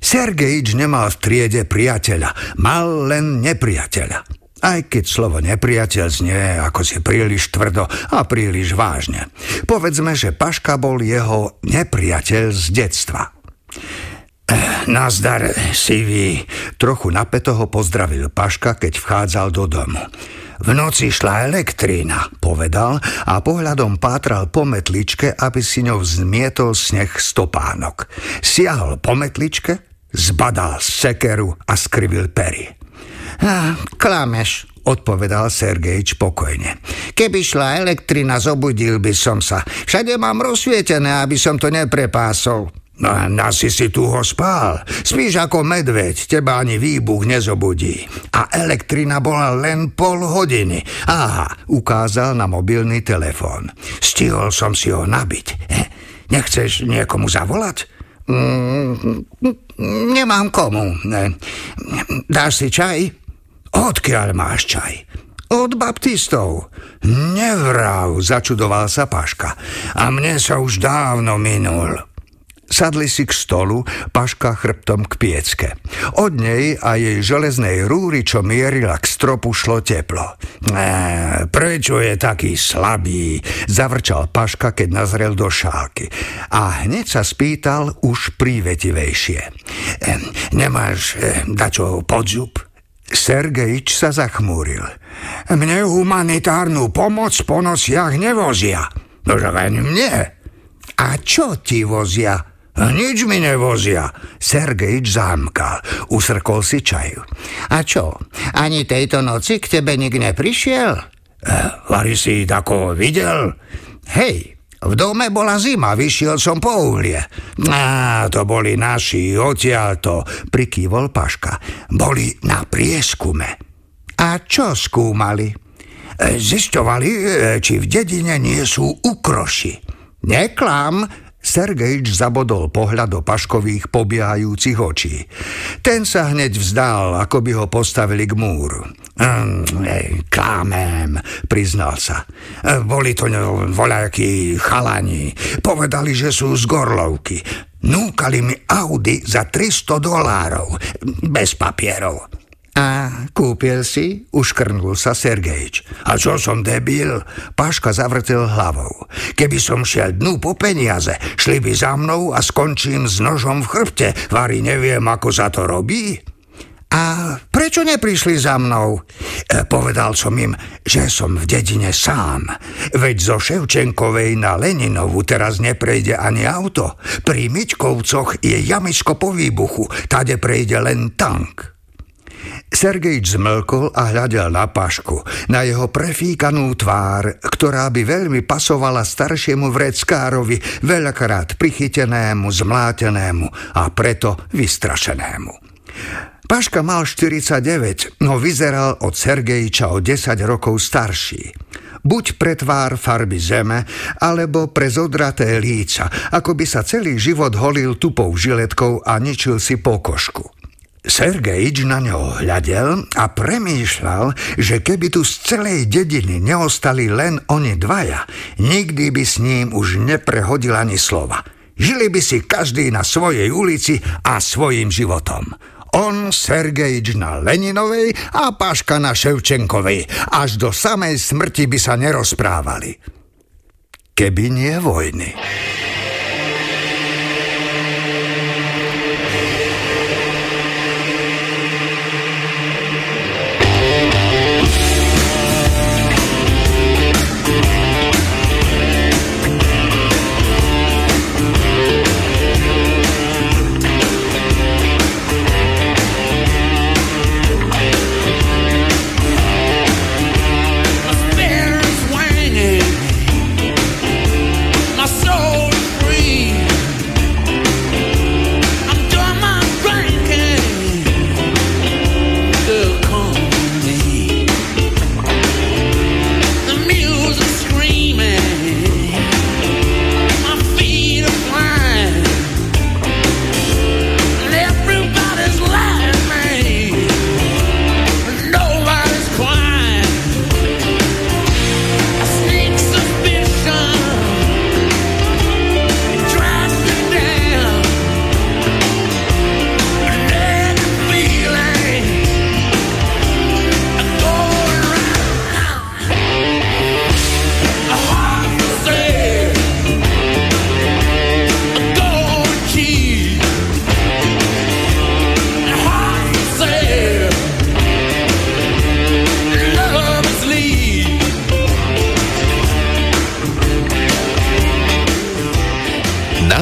Sergejič nemal v triede priateľa, mal len nepriateľa. Aj keď slovo nepriateľ znie ako si príliš tvrdo a príliš vážne. Povedzme, že Paška bol jeho nepriateľ z detstva. Eh, nazdar, Sivi, trochu napeto ho pozdravil Paška, keď vchádzal do domu. V noci šla elektrína, povedal a pohľadom pátral po metličke, aby si ňou zmietol sneh stopánok. Siahol po metličke, zbadal sekeru a skrivil pery. klameš, odpovedal Sergejč pokojne. Keby šla elektrina, zobudil by som sa. Všade mám rozsvietené, aby som to neprepásol. No, asi si tu ho spál. Spíš ako medveď, teba ani výbuch nezobudí. A elektrina bola len pol hodiny. Aha, ukázal na mobilný telefón. Stihol som si ho nabiť. Nechceš niekomu zavolať? Mm, nemám komu. Dáš si čaj? Odkiaľ máš čaj? Od baptistov. Nevrav, začudoval sa Paška. A mne sa už dávno minul. Sadli si k stolu, Paška chrbtom k piecke. Od nej a jej železnej rúry, čo mierila k stropu, šlo teplo. E, prečo je taký slabý? Zavrčal Paška, keď nazrel do šálky. A hneď sa spýtal už prívetivejšie. E, nemáš e, dačo podzub? Sergejič sa zachmúril. Mne humanitárnu pomoc po nociach nevozia. Len mne. A čo ti vozia? Nič mi nevozia. Sergejč zamkal. Usrkol si čaju. A čo, ani tejto noci k tebe nik neprišiel? Eh, Vary si tako videl? Hej, v dome bola zima, vyšiel som po uhlie. Á, to boli naši, odtiaľ to, prikývol Paška. Boli na prieskume. A čo skúmali? Zisťovali, či v dedine nie sú ukroši. Neklam, Sergejč zabodol pohľad do Paškových pobiehajúcich očí. Ten sa hneď vzdal, ako by ho postavili k múru. Mm, klamem, priznal sa. Boli to voľakí chalani. Povedali, že sú z Gorlovky. Núkali mi Audi za 300 dolárov. Bez papierov. A kúpil si? Uškrnul sa Sergejč. A čo som debil? Paška zavrtel hlavou. Keby som šiel dnu po peniaze, šli by za mnou a skončím s nožom v chrbte. Vary neviem, ako sa to robí. A prečo neprišli za mnou? E, povedal som im, že som v dedine sám. Veď zo Ševčenkovej na Leninovu teraz neprejde ani auto. Pri Miťkovcoch je jamisko po výbuchu, tade prejde len tank. Sergejč zmlkol a hľadel na Pašku, na jeho prefíkanú tvár, ktorá by veľmi pasovala staršiemu vreckárovi, veľakrát prichytenému, zmlátenému a preto vystrašenému. Paška mal 49, no vyzeral od Sergejča o 10 rokov starší buď pre tvár farby zeme, alebo pre zodraté líca, ako by sa celý život holil tupou žiletkou a ničil si pokožku. Sergejč na ňo hľadel a premýšľal, že keby tu z celej dediny neostali len oni dvaja, nikdy by s ním už neprehodil ani slova. Žili by si každý na svojej ulici a svojim životom. On, Sergejč na Leninovej a Paška na Ševčenkovej. Až do samej smrti by sa nerozprávali. Keby nie vojny.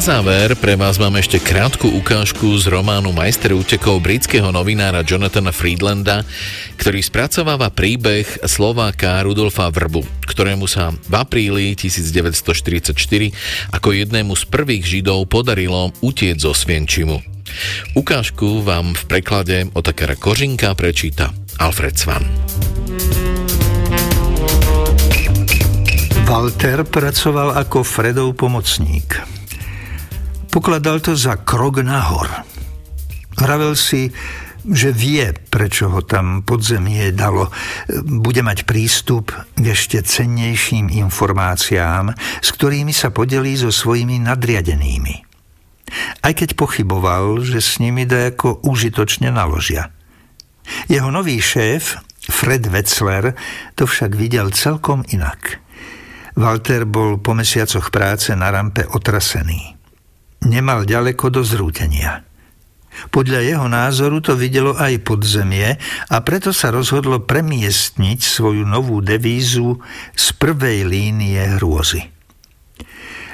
Záver pre vás mám ešte krátku ukážku z románu Majster útekov britského novinára Jonathana Friedlanda, ktorý spracováva príbeh Slováka Rudolfa Vrbu, ktorému sa v apríli 1944 ako jednému z prvých Židov podarilo utieť zo Svienčimu. Ukážku vám v preklade od takera Kožinka prečíta Alfred Svan. Walter pracoval ako Fredov pomocník. Pokladal to za krok nahor. Vravel si, že vie, prečo ho tam podzemie dalo. Bude mať prístup k ešte cennejším informáciám, s ktorými sa podelí so svojimi nadriadenými. Aj keď pochyboval, že s nimi dajako užitočne naložia. Jeho nový šéf, Fred Wetzler, to však videl celkom inak. Walter bol po mesiacoch práce na rampe otrasený nemal ďaleko do zrútenia. Podľa jeho názoru to videlo aj podzemie a preto sa rozhodlo premiestniť svoju novú devízu z prvej línie hrôzy.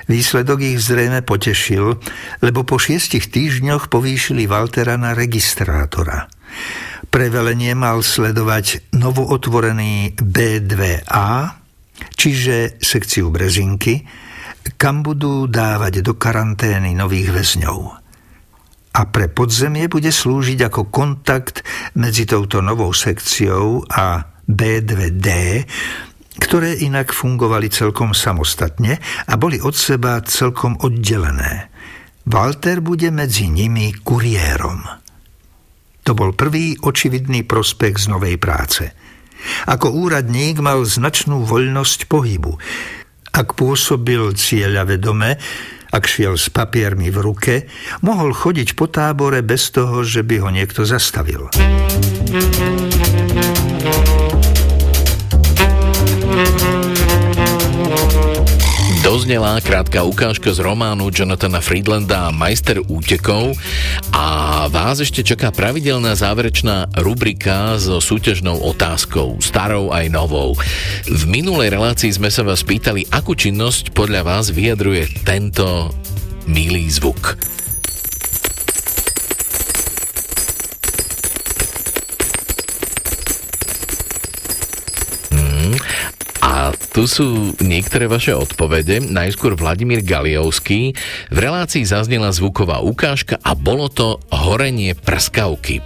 Výsledok ich zrejme potešil, lebo po šiestich týždňoch povýšili Waltera na registrátora. Prevelenie mal sledovať novootvorený B2A, čiže sekciu Brezinky, kam budú dávať do karantény nových väzňov. A pre podzemie bude slúžiť ako kontakt medzi touto novou sekciou a B2D, ktoré inak fungovali celkom samostatne a boli od seba celkom oddelené. Walter bude medzi nimi kuriérom. To bol prvý očividný prospekt z novej práce. Ako úradník mal značnú voľnosť pohybu. Ak pôsobil cieľa vedome, ak šiel s papiermi v ruke, mohol chodiť po tábore bez toho, že by ho niekto zastavil. Doznelá krátka ukážka z románu Jonathana Friedlanda Majster útekov a vás ešte čaká pravidelná záverečná rubrika so súťažnou otázkou, starou aj novou. V minulej relácii sme sa vás pýtali, akú činnosť podľa vás vyjadruje tento milý zvuk. Tu sú niektoré vaše odpovede. Najskôr Vladimír Galiovský. V relácii zaznela zvuková ukážka a bolo to horenie prskavky.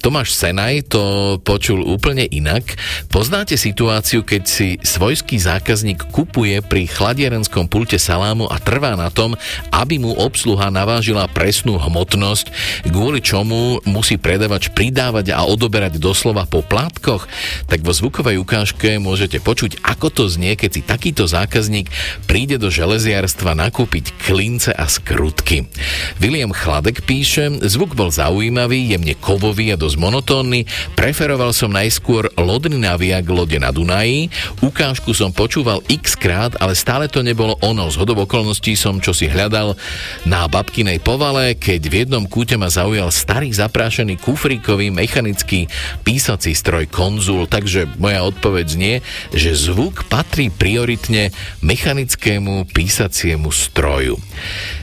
Tomáš Senaj to počul úplne inak. Poznáte situáciu, keď si svojský zákazník kupuje pri chladierenskom pulte salámu a trvá na tom, aby mu obsluha navážila presnú hmotnosť, kvôli čomu musí predavač pridávať a odoberať doslova po plátkoch? Tak vo zvukovej ukážke môžete počuť, ako to znie keď si takýto zákazník príde do železiarstva nakúpiť klince a skrutky. William Chladek píše, zvuk bol zaujímavý, jemne kovový a dosť monotónny, preferoval som najskôr lodný naviak lode na Dunaji, ukážku som počúval x krát, ale stále to nebolo ono. Z okolností som čo si hľadal na babkinej povale, keď v jednom kúte ma zaujal starý zaprášený kufríkový mechanický písací stroj konzul, takže moja odpoveď znie, že zvuk patrí prioritne mechanickému písaciemu stroju.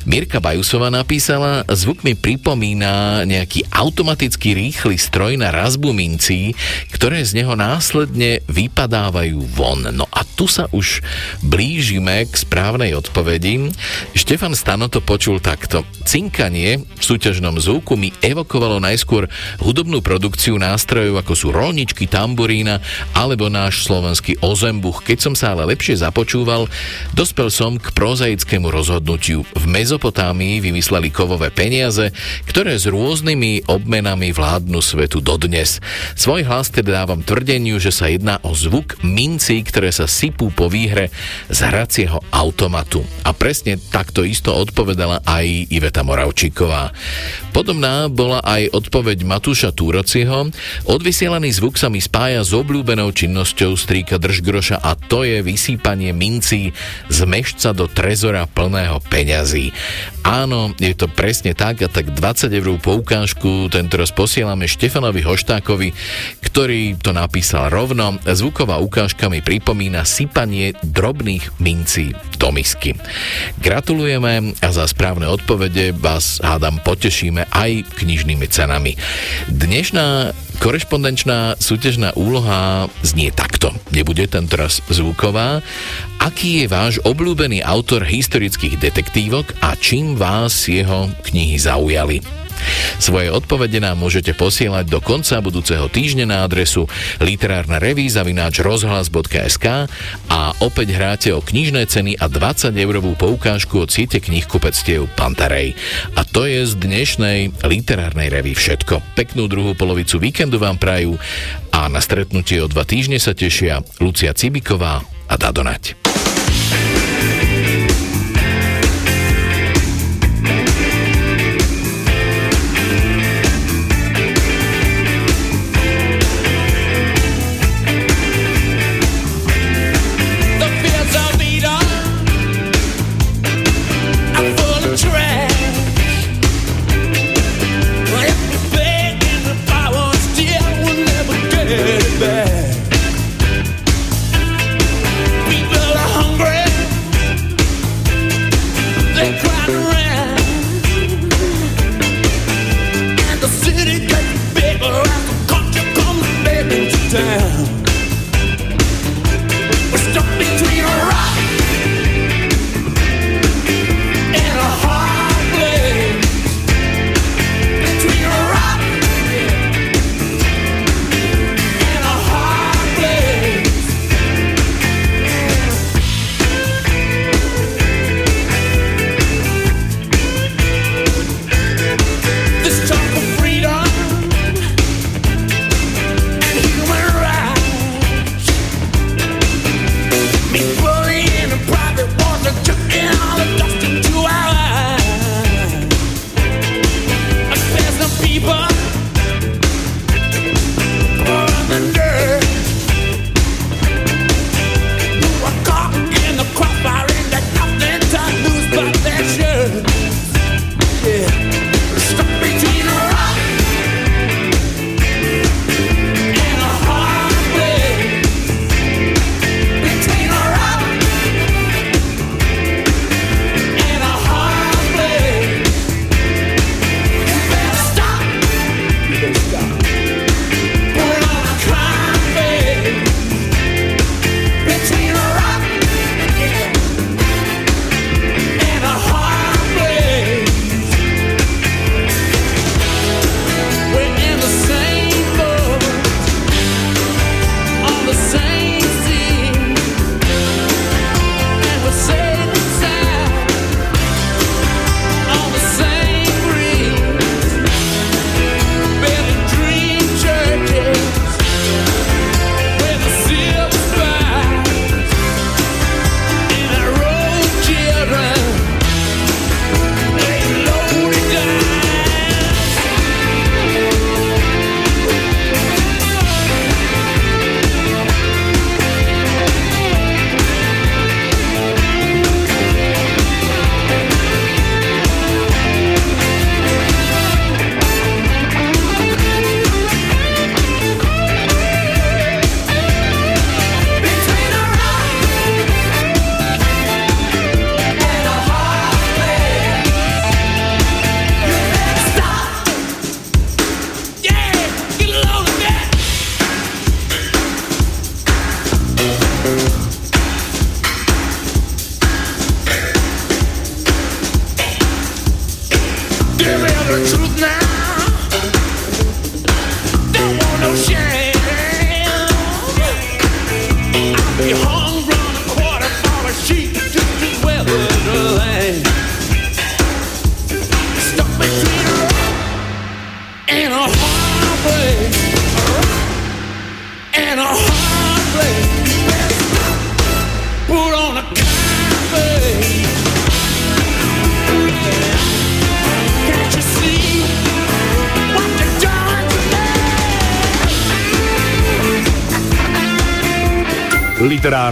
Mirka Bajusová napísala, zvuk mi pripomína nejaký automaticky rýchly stroj na razbu mincí, ktoré z neho následne vypadávajú von. No a tu sa už blížime k správnej odpovedi. Štefan Stano to počul takto. Cinkanie v súťažnom zvuku mi evokovalo najskôr hudobnú produkciu nástrojov ako sú rolničky, tamburína alebo náš slovenský ozembuch. Keď som sa ale lepšie započúval, dospel som k prozaickému rozhodnutiu. V Mezopotámii vymysleli kovové peniaze, ktoré s rôznymi obmenami vládnu svetu dodnes. Svoj hlas teda dávam tvrdeniu, že sa jedná o zvuk mincí, ktoré sa sypú po výhre z hracieho automatu. A presne takto isto odpovedala aj Iveta Moravčíková. Podobná bola aj odpoveď Matúša Túrociho. Odvysielaný zvuk sa mi spája s obľúbenou činnosťou strýka Držgroša a to je vysýpanie mincí z mešca do trezora plného peňazí. Áno, je to presne tak a tak 20 eur poukážku tento raz posielame Štefanovi Hoštákovi, ktorý to napísal rovno. Zvuková ukážka mi pripomína sypanie drobných mincí do misky. Gratulujeme a za správne odpovede vás hádam potešíme aj knižnými cenami. Dnešná korešpondenčná súťažná úloha znie takto. Nebude tento raz zvuková. Aký je váš obľúbený autor historických detektívok a čím vás jeho knihy zaujali? Svoje odpovede nám môžete posielať do konca budúceho týždňa na adresu literárna revíza vináč rozhlas.sk a opäť hráte o knižné ceny a 20 eurovú poukážku od siete knihkupectiev Pantarej. A to je z dnešnej literárnej revy všetko. Peknú druhú polovicu víkendu vám prajú a na stretnutie o dva týždne sa tešia Lucia Cibiková a Dadonať.